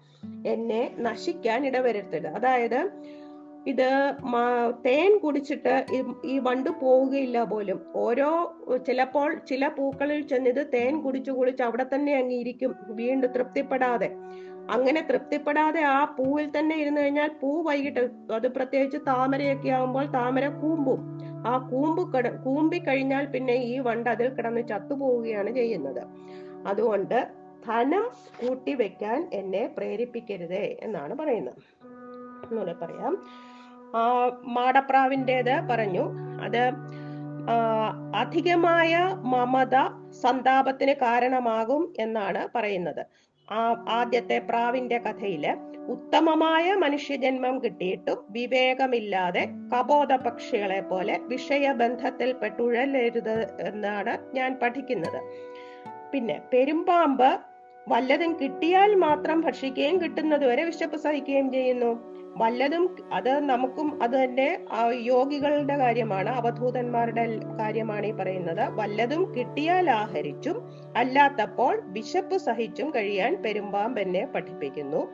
എന്നെ നശിക്കാൻ ഇടവരുത്തരുത്. അതായത് ഇത് തേൻ കുടിച്ചിട്ട് ഈ- വണ്ട് പോവുകയില്ല പോലും. ഓരോ ചിലപ്പോൾ ചില പൂക്കളിൽ ചെന്നിത് തേൻ കുടിച്ചു കുടിച്ച് അവിടെ തന്നെ അങ്ങ് ഇരിക്കും. വീണ്ടും തൃപ്തിപ്പെടാതെ. അങ്ങനെ തൃപ്തിപ്പെടാതെ ആ പൂവിൽ തന്നെ ഇരുന്നു കഴിഞ്ഞാൽ പൂ വൈകിട്ട് അത് പ്രത്യേകിച്ച് താമരയൊക്കെ ആകുമ്പോൾ താമര കൂമ്പും ആ കൂമ്പ് കട കൂമ്പി കഴിഞ്ഞാൽ പിന്നെ ഈ വണ്ട് അതിൽ കിടന്ന് ചത്തുപോവുകയാണ് ചെയ്യുന്നത്. അതുകൊണ്ട് ധനം കൂട്ടി വെക്കാൻ എന്നെ പ്രേരിപ്പിക്കരുതേ എന്നാണ് പറയുന്നത്. ഒന്നുകൂടെ പറയാം. ആ മാടപ്രാവിന്റെത് പറഞ്ഞു. അത് അധികമായ മമത സന്താപത്തിന് കാരണമാകും എന്നാണ് പറയുന്നത്. ആദ്യത്തെ പ്രാവിന്റെ കഥയിൽ ഉത്തമമായ മനുഷ്യജന്മം കിട്ടിയിട്ടും വിവേകമില്ലാതെ കബോധ പക്ഷികളെ പോലെ വിഷയബന്ധത്തിൽ പെട്ടുഴലരുത് എന്നാണ് ഞാൻ പഠിക്കുന്നത്. പിന്നെ പെരുമ്പാമ്പ് വല്ലതും കിട്ടിയാൽ മാത്രം ഭക്ഷിക്കുകയും കിട്ടുന്നത് വരെ വിശപ്പ് സഹിക്കുകയും ചെയ്യുന്നു. വല്ലതും അത് നമുക്കും അത് തന്നെ യോഗികളുടെ കാര്യമാണ് അവധൂതന്മാരുടെ കാര്യമാണ് ഈ പറയുന്നത്. വല്ലതും കിട്ടിയാൽ ആഹരിച്ചും അല്ലാത്തപ്പോൾ വിശപ്പ് സഹിച്ചും കഴിയാൻ പെരുമ്പാമ്പ് എന്നെ പഠിപ്പിക്കുന്നു.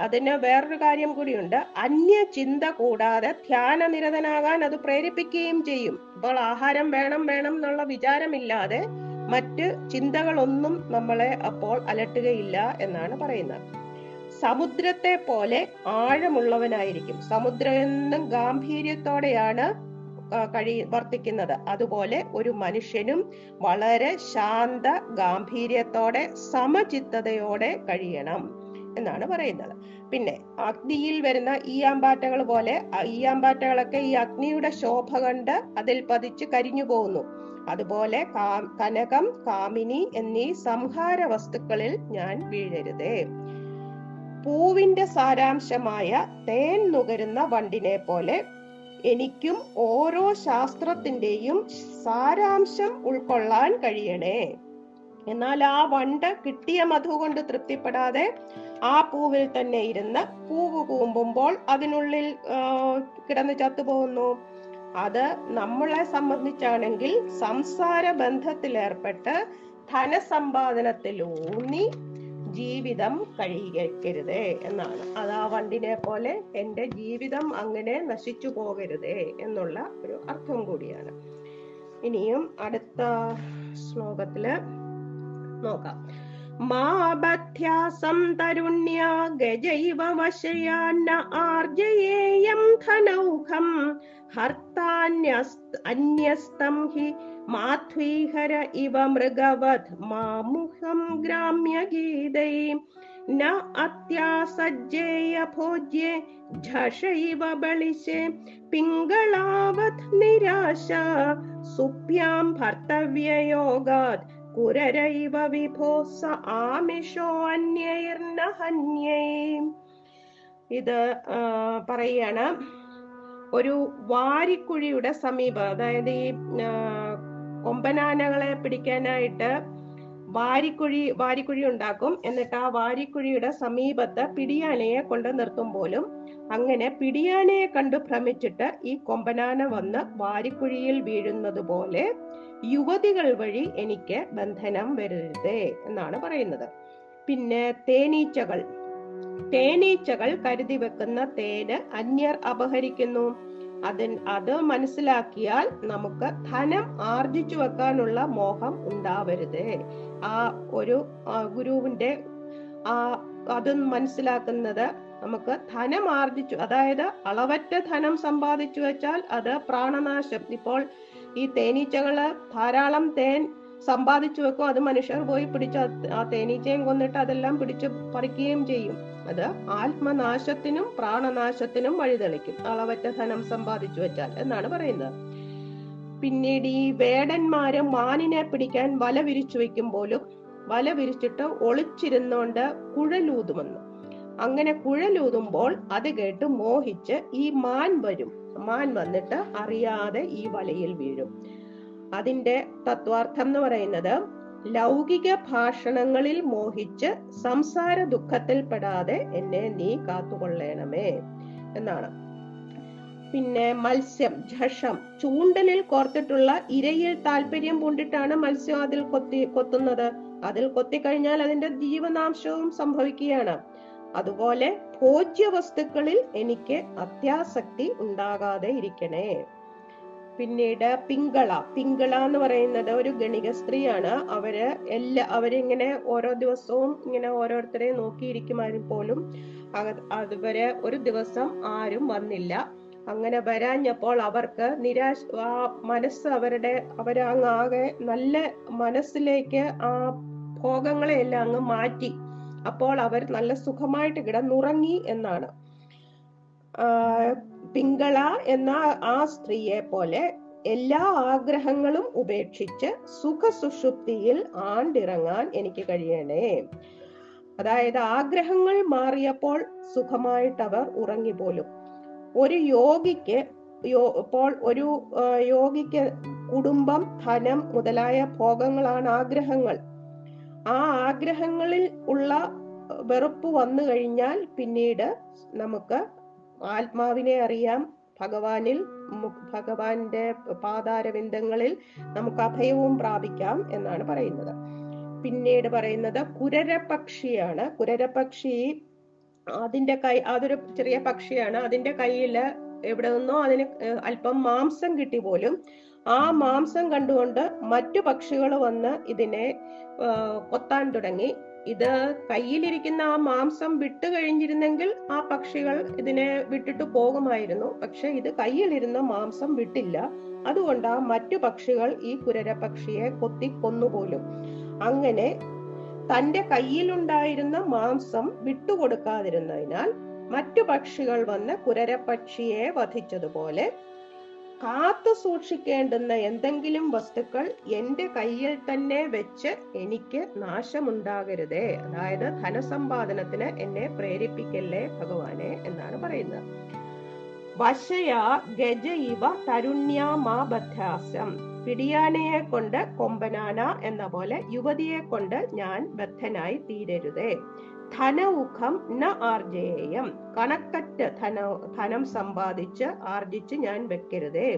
അതിന് വേറൊരു കാര്യം കൂടിയുണ്ട്. അന്യ ചിന്ത കൂടാതെ ധ്യാനനിരതനാകാൻ അത് പ്രേരിപ്പിക്കുകയും ചെയ്യും. ഇപ്പോൾ ആഹാരം വേണം വേണം എന്നുള്ള വിചാരമില്ലാതെ മറ്റ് ചിന്തകളൊന്നും നമ്മളെ അപ്പോൾ അലട്ടുകയില്ല എന്നാണ് പറയുന്നത്. സമുദ്രത്തെ പോലെ ആഴമുള്ളവനായിരിക്കും. സമുദ്രം എന്നും ഗാംഭീര്യത്തോടെയാണ് കഴി വർത്തിക്കുന്നത്. അതുപോലെ ഒരു മനുഷ്യനും വളരെ ശാന്ത ഗാംഭീര്യത്തോടെ സമചിത്തതയോടെ കഴിയണം എന്നാണ് പറയുന്നത്. പിന്നെ അഗ്നിയിൽ വരുന്ന ഈയാമ്പാറ്റകൾ പോലെ ഈ ഈയാമ്പാറ്റകളൊക്കെ ഈ അഗ്നിയുടെ ശോഭ കണ്ട് അതിൽ പതിച്ച് കരിഞ്ഞു പോകുന്നു. അതുപോലെ കനകം കാമിനി എന്നീ സംഹാര വസ്തുക്കളിൽ ഞാൻ വീഴരുതേ. പൂവിന്റെ സാരാംശമായ തേൻ നുകരുന്ന വണ്ടിനെ പോലെ എനിക്കും ഓരോ ശാസ്ത്രത്തിന്റെയും സാരാംശം ഉൾക്കൊള്ളാൻ കഴിയണേ. എന്നാൽ ആ വണ്ട് കിട്ടിയ മധു കൊണ്ട് തൃപ്തിപ്പെടാതെ ആ പൂവിൽ തന്നെ ഇരുന്ന് പൂവ് കൂമ്പുമ്പോൾ അതിനുള്ളിൽ കിടന്ന് ചത്തുപോകുന്നു. അത് നമ്മളെ സംബന്ധിച്ചാണെങ്കിൽ സംസാര ബന്ധത്തിലേർപ്പെട്ട് ധനസമ്പാദനത്തിലൂന്നി ജീവിതം കഴിയരുത് എന്നാണ്. അത് ആ വണ്ടിനെ പോലെ എന്റെ ജീവിതം അങ്ങനെ നശിച്ചു പോകരുത് എന്നുള്ള ഒരു അർത്ഥം കൂടിയാണ്. ഇനിയും അടുത്ത ശ്ലോകത്തിൽ നോക്കാം. മാബധ്യാസം തരുണ്യ ഗജൈവ വശയാന്ന ധനൗഖം ഹർത്താന്യസ്ത് ഹി മാധ്വീഹര ഇവ മൃഗവത് മാമുഖം ഗ്രാമ്യഗീതൈ ന അത്യാസജ്ജേയ ഭോജ്യേ ഝഷൈവ ബളിശേ പിങ്കളാവത് നിരാശ സുഭ്യാം ഭർത്തവ്യയോഗാത് കുരരൈവ വിഭോ സ ആമിഷോ അന്യൈർന ഹന്യൈ ഇത് ആ, പറയാണ്. ഒരു വാരിക്കുഴിയുടെ സമീപം അതായത് ഈ കൊമ്പനാനകളെ പിടിക്കാനായിട്ട് വാരിക്കുഴി വാരിക്കുഴി ഉണ്ടാക്കും. എന്നിട്ട് ആ വാരിക്കുഴിയുടെ സമീപത്ത് പിടിയാനയെ കൊണ്ട് നിർത്തുമ്പോലും അങ്ങനെ പിടിയാനയെ കണ്ട് ഭ്രമിച്ചിട്ട് ഈ കൊമ്പനാന വന്ന് വാരിക്കുഴിയിൽ വീഴുന്നത് പോലെ യുവതികൾ വഴി എനിക്ക് ബന്ധനം വരരുതേ എന്നാണ് പറയുന്നത്. പിന്നെ തേനീച്ചകൾ. തേനീച്ചകൾ കരുതി വെക്കുന്ന തേന് അന്യർ അപഹരിക്കുന്നു. അതിൻ അത് മനസ്സിലാക്കിയാൽ നമുക്ക് ധനം ആർജിച്ചു വെക്കാനുള്ള മോഹം ഉണ്ടാവരുത്. ആ ഒരു ഗുരുവിന്റെ ആ അത് മനസ്സിലാക്കുന്നത് നമുക്ക് ധനം ആർജിച്ചു അതായത് അളവറ്റ ധനം സമ്പാദിച്ചു വെച്ചാൽ അത് പ്രാണനാശം. ഇപ്പോൾ ഈ തേനീച്ചകൾ ധാരാളം തേൻ സമ്പാദിച്ചു വെക്കും. അത് മനുഷ്യർ പോയി പിടിച്ച് ആ- തേനീച്ചയും കൊന്നിട്ട് അതെല്ലാം പിടിച്ച് പറിക്കുകയും ചെയ്യും. അത് ആത്മനാശത്തിനും പ്രാണനാശത്തിനും വഴിതെളിക്കും. അളവറ്റ ധനം സമ്പാദിച്ചു വെച്ചാൽ എന്നാണ് പറയുന്നത്. പിന്നീട് ഈ വേടന്മാര് മാനിനെ പിടിക്കാൻ വല വിരിച്ചു വെക്കും വെക്കുമ്പോഴും വല വിരിച്ചിട്ട് ഒളിച്ചിരുന്നോണ്ട് കുഴലൂതുമെന്ന്. അങ്ങനെ കുഴലൂതുമ്പോൾ അത് കേട്ട് മോഹിച്ച് ഈ മാൻ വരും. മാൻ വന്നിട്ട് അറിയാതെ ഈ വലയിൽ വീഴും. അതിന്റെ തത്വാർത്ഥം എന്ന് പറയുന്നത് ലൗകിക ഭാഷണങ്ങളിൽ മോഹിച്ച് സംസാര ദുഃഖത്തിൽപ്പെടാതെ എന്നെ നീ കാത്തുകൊള്ളണമേ എന്നാണ്. പിന്നെ മത്സ്യം ജഷം ചൂണ്ടലിൽ കോർത്തിട്ടുള്ള ഇരയിൽ താല്പര്യം പൂണ്ടിട്ടാണ് മത്സ്യം അതിൽ കൊത്തി കൊത്തുന്നത്. അതിൽ കൊത്തിക്കഴിഞ്ഞാൽ അതിന്റെ ജീവനാംശവും സംഭവിക്കുകയാണ്. അതുപോലെ ഭോജ്യ വസ്തുക്കളിൽ എനിക്ക് അത്യാസക്തി ഉണ്ടാകാതെ ഇരിക്കണേ. പിന്നീട് പിങ്കള. പിങ്കള എന്ന് പറയുന്നത് ഒരു ഗണിക സ്ത്രീയാണ്. അവർ എല്ലാ അവരിങ്ങനെ ഓരോ ദിവസവും ഇങ്ങനെ ഓരോരുത്തരെ നോക്കിയിരിക്കുമാരും പോലും അതുവരെ ഒരു ദിവസം ആരും വന്നില്ല. അങ്ങനെ വരാഞ്ഞപ്പോൾ അവർക്ക് നിരാശ ആ മനസ്സ് അവരുടെ അവരങ്ങാകെ നല്ല മനസ്സിലേക്ക് ആ ഭോഗങ്ങളെ എല്ലാം അങ്ങ് മാറ്റി. അപ്പോൾ അവർ നല്ല സുഖമായിട്ട് കിടന്നുറങ്ങി എന്നാണ്. പിങ്കള എന്ന ആ സ്ത്രീയെ പോലെ എല്ലാ ആഗ്രഹങ്ങളും ഉപേക്ഷിച്ച് സുഖസുഷുപ്തിയിൽ ആണ്ടിറങ്ങാൻ എനിക്ക് കഴിയണേ. അതായത് ആഗ്രഹങ്ങൾ മാറിയപ്പോൾ സുഖമായിട്ട് അവർ ഉറങ്ങിപ്പോലും ഒരു യോഗിക്ക് ഇപ്പോൾ ഒരു യോഗിക്ക് കുടുംബം ധനം മുതലായ ഭോഗങ്ങളാണ് ആഗ്രഹങ്ങൾ. ആ ആഗ്രഹങ്ങളിൽ ഉള്ള വെറുപ്പ് വന്നു കഴിഞ്ഞാൽ പിന്നീട് നമുക്ക് ആത്മാവിനെ അറിയാം. ഭഗവാനിൽ ഭഗവാന്റെ പാതാരവിന്ദങ്ങളിൽ നമുക്ക് അഭയവും പ്രാപിക്കാം എന്നാണ് പറയുന്നത്. പിന്നീട് പറയുന്നത് കുരരപക്ഷിയാണ്. കുരരപക്ഷി അതിന്റെ കൈ അതൊരു ചെറിയ പക്ഷിയാണ്. അതിന്റെ കയ്യിൽ എവിടെ നിന്നോ അതിന് അല്പം മാംസം കിട്ടി പോലും. ആ മാംസം കണ്ടുകൊണ്ട് മറ്റു പക്ഷികൾ വന്ന് ഇതിനെ കൊത്താൻ തുടങ്ങി. ഇത് കയ്യിലിരിക്കുന്ന ആ മാംസം വിട്ടു കഴിഞ്ഞിരുന്നെങ്കിൽ ആ പക്ഷികൾ ഇതിനെ വിട്ടിട്ട് പോകുമായിരുന്നു. പക്ഷെ ഇത് കയ്യിലിരുന്ന മാംസം വിട്ടില്ല. അതുകൊണ്ട് ആ മറ്റു പക്ഷികൾ ഈ കുരര പക്ഷിയെ കൊത്തി കൊന്നുപോലും അങ്ങനെ തന്റെ കയ്യിലുണ്ടായിരുന്ന മാംസം വിട്ടുകൊടുക്കാതിരുന്നതിനാൽ മറ്റു പക്ഷികൾ വന്ന് കുരര പക്ഷിയെ വധിച്ചതുപോലെ കാത്തു സൂക്ഷിക്കേണ്ടുന്ന എന്തെങ്കിലും വസ്തുക്കൾ എന്റെ കയ്യിൽ തന്നെ വെച്ച് എനിക്ക് നാശമുണ്ടാകരുതേ. അതായത് ധനസമ്പാദനത്തിന് എന്നെ പ്രേരിപ്പിക്കല്ലേ ഭഗവാനെ എന്നാണ് പറയുന്നത്. വശയാ ഗജ ഇവ തരുണ്യാമാബദ്ധാസം പിടിയാനയെ കൊണ്ട് കൊമ്പനാന എന്ന പോലെ യുവതിയെ കൊണ്ട് ഞാൻ ബദ്ധനായി തീരരുതേ. ധനൗഖം ന ആർജേയം. കണക്കറ്റ ധന ധനം സമ്പാദിച്ച് ആർജിച്ച് ഞാൻ വെക്കരുതേ.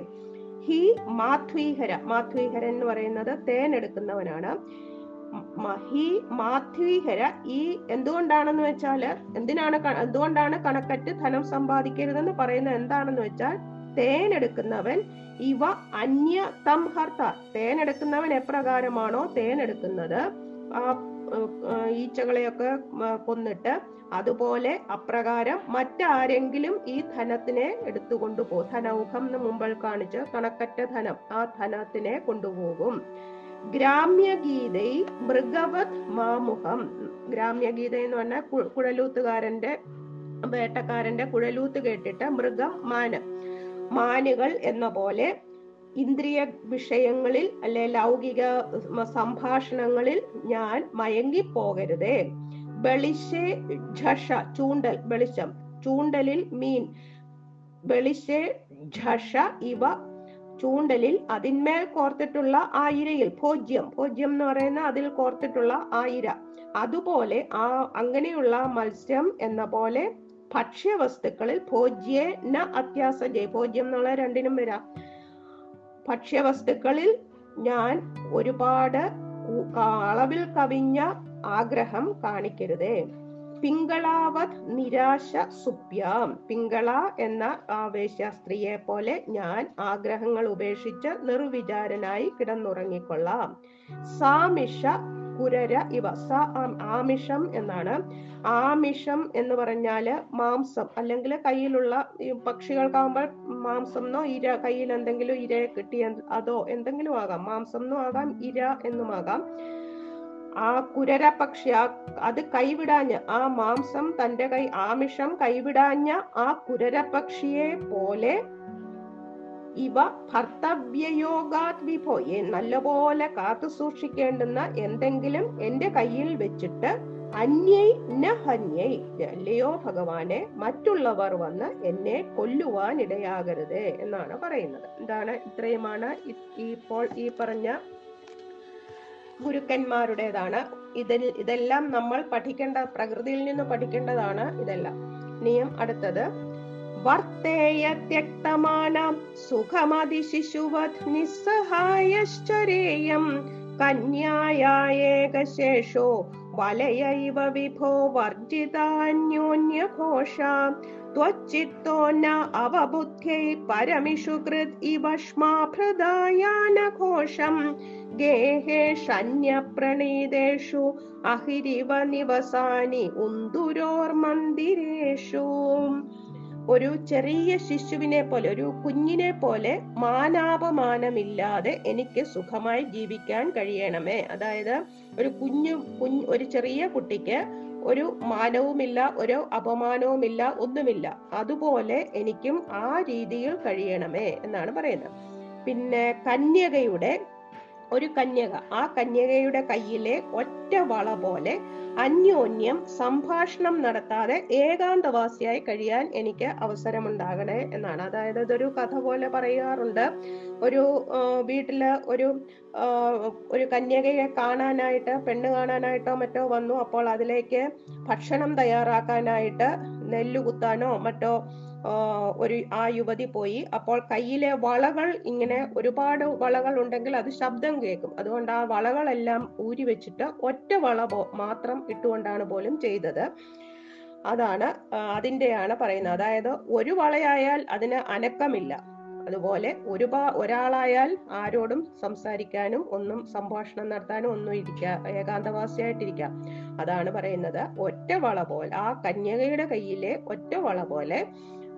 ഹി മാധ്വീഹര മാധ്വീഹരൻ എന്ന് പറയുന്നത് തേൻ എടുക്കുന്നവനാണ്. ഹി മാധ്വീഹര ഈ എന്തുകൊണ്ടാണെന്ന് വെച്ചാൽ എന്തിനാണ് എന്തുകൊണ്ടാണ് കണക്കറ്റ് ധനം സമ്പാദിക്കരുതെന്ന് പറയുന്നത് എന്താണെന്ന് വെച്ചാൽ തേൻ എടുക്കുന്നവൻ ഇവ അന്യ സംഹർത്ത തേനെടുക്കുന്നവൻ എപ്രകാരമാണോ തേനെടുക്കുന്നത് ആ ഏഹ്, ഏഹ്, ഈച്ചകളെയൊക്കെ കൊന്നിട്ട് അതുപോലെ അപ്രകാരം മറ്റാരെങ്കിലും ഈ ധനത്തിനെ എടുത്തുകൊണ്ടു പോകും ധനൗഹം എന്ന് മുമ്പിൽ കാണിച്ച് കണക്കറ്റ ധനം ആ ധനത്തിനെ കൊണ്ടുപോകും. ഗ്രാമ്യഗീതൈ മൃഗവത് മാമുഖം ഗ്രാമ്യഗീത എന്ന് പറഞ്ഞാൽ കുഴലൂത്തുകാരന്റെ വേട്ടക്കാരന്റെ കുഴലൂത്ത് കേട്ടിട്ട് മൃഗം മാന് മാനുകൾ എന്ന പോലെ ഇന്ദ്രിയ വിഷയങ്ങളിൽ അല്ലെ ലൗകിക സംഭാഷണങ്ങളിൽ ഞാൻ മയങ്ങി മയങ്ങിപ്പോകരുതേ. ബളിശേ ഝഷ ചൂണ്ടൽ വെളിച്ചം. ചൂണ്ടലിൽ മീൻ. വെളിശേ ഝഷ ഇവ. ചൂണ്ടലിൽ അതിന്മേൽ കോർത്തിട്ടുള്ള ആയിരയിൽ ഭോജ്യം. ഭോജ്യം എന്ന് പറയുന്ന അതിൽ കോർത്തിട്ടുള്ള ആയിര. അതുപോലെ ആ അങ്ങനെയുള്ള മത്സ്യം എന്ന പോലെ ഭക്ഷ്യവസ്തുക്കളിൽ ഭോജ്യേ ന അത്യാസജയ ഭോജ്യം എന്നുള്ള രണ്ടിനും വരാം. ഭക്ഷ്യവസ്തുക്കളിൽ ഞാൻ ഒരുപാട് അളവിൽ കവിഞ്ഞ ആഗ്രഹം കാണിക്കരുതേ. പിങ്കളാവത് നിരാശ സുപ്യാം. പിങ്കള എന്ന ആവേശ സ്ത്രീയെ പോലെ ഞാൻ ആഗ്രഹങ്ങൾ ഉപേക്ഷിച്ച് നിർവിചാരനായി കിടന്നുറങ്ങിക്കൊള്ളാം. സാമിഷ കുരര ഇവ സ ആമിഷം എന്നാണ്. ആമിഷം എന്ന് പറഞ്ഞാൽ മാംസം. അല്ലെങ്കിൽ കയ്യിലുള്ള ഈ പക്ഷികൾക്കാവുമ്പോൾ മാംസം എന്നോ ഇര കയ്യിൽ എന്തെങ്കിലും ഇര കിട്ടിയ അതോ എന്തെങ്കിലും ആകാം. മാംസം എന്നും ആകാം ഇര എന്നുമാകാം ആ കുരര പക്ഷി ആ അത് കൈവിടാഞ്ഞ ആ മാംസം തന്റെ കൈ ആമിഷം കൈവിടാഞ്ഞ ആ കുരര പക്ഷിയെ പോലെ ഇവ ഭർത്തവ്യയോഗാത് വിഭോ. എ- നല്ലപോലെ കാത്തു സൂക്ഷിക്കേണ്ടുന്ന എന്തെങ്കിലും എന്റെ കയ്യിൽ വെച്ചിട്ട് അന്യൈ ന ഹന്യൈ. അല്ലയോ ഭഗവാനെ മറ്റുള്ളവർ വന്ന് എന്നെ കൊല്ലുവാൻ ഇടയാകരുത് എന്നാണ് പറയുന്നത്. എന്താണ് ഇത്രയുമാണ് ഇപ്പോൾ ഈ പറഞ്ഞ ഗുരുക്കന്മാരുടേതാണ്. ഇതിൽ ഇതെല്ലാം നമ്മൾ പഠിക്കേണ്ട പ്രകൃതിയിൽ നിന്ന് പഠിക്കേണ്ടതാണ് ഇതെല്ലാം. ഇനിയും അടുത്തത് वर्तेय त्यक्तमानां त्यक्तमान सुखमधिशिशुवध् निस्सहायश्चरेयं कन्यायाशेषो वलयैव विभो वर्जितान्योन्यघोषा। त्वच्चित्तो न अवबुद्ध्यै परमिषु कृत् इव श्माभृदानघोषम् गेहे शन्यप्रणीतेषु अहिरिव निवसानि उन्दुरोर्मन्दिरेषु। ഒരു ചെറിയ ശിശുവിനെ പോലെ ഒരു കുഞ്ഞിനെ പോലെ മാനാപമാനമില്ലാതെ എനിക്ക് സുഖമായി ജീവിക്കാൻ കഴിയണമേ. അതായത് ഒരു കുഞ്ഞു കുഞ്ഞ് ഒരു ചെറിയ കുട്ടിക്ക് ഒരു മാനവുമില്ല ഒരു അപമാനവുമില്ല ഒന്നുമില്ല. അതുപോലെ എനിക്കും ആ രീതിയിൽ കഴിയണമേ എന്നാണ് പറയുന്നത്. പിന്നെ കന്യകയുടെ ഒരു കന്യക. ആ കന്യകയുടെ കയ്യിലെ ഒറ്റ വള പോലെ അന്യോന്യം സംഭാഷണം നടത്താതെ ഏകാന്തവാസിയായി കഴിയാൻ എനിക്ക് അവസരമുണ്ടാകണേ എന്നാണ്. അതായത് ഇതൊരു കഥ പോലെ പറയാറുണ്ട്. ഒരു വീട്ടിൽ ഒരു ഒരു കന്യകയെ കാണാനായിട്ട് പെണ്ണ് കാണാനായിട്ടോ മറ്റോ വന്നു. അപ്പോൾ അതിലേക്ക് ഭക്ഷണം തയ്യാറാക്കാനായിട്ട് നെല്ല് കുത്താനോ മറ്റോ ഒരു ആ യുവതി പോയി. അപ്പോൾ കയ്യിലെ വളകൾ ഇങ്ങനെ ഒരുപാട് വളകൾ ഉണ്ടെങ്കിൽ അത് ശബ്ദം കേൾക്കും. അതുകൊണ്ട് ആ വളകളെല്ലാം ഊരി വെച്ചിട്ട് ഒറ്റ വള മാത്രം ഇട്ടുകൊണ്ടാണ് പോലും ചെയ്തത്. അതാണ് അതിന്റെയാണ് പറയുന്നത്. അതായത് ഒരു വളയായാൽ അതിന് അനക്കമില്ല. അതുപോലെ ഒരുപാ ഒരാളായാൽ ആരോടും സംസാരിക്കാനും ഒന്നും സംഭാഷണം നടത്താനും ഒന്നും ഇരിക്കുക ഏകാന്തവാസിയായിട്ടിരിക്കാം. അതാണ് പറയുന്നത്. ഒറ്റ വള പോലെ ആ കന്യകയുടെ കയ്യിലെ ഒറ്റ വള പോലെ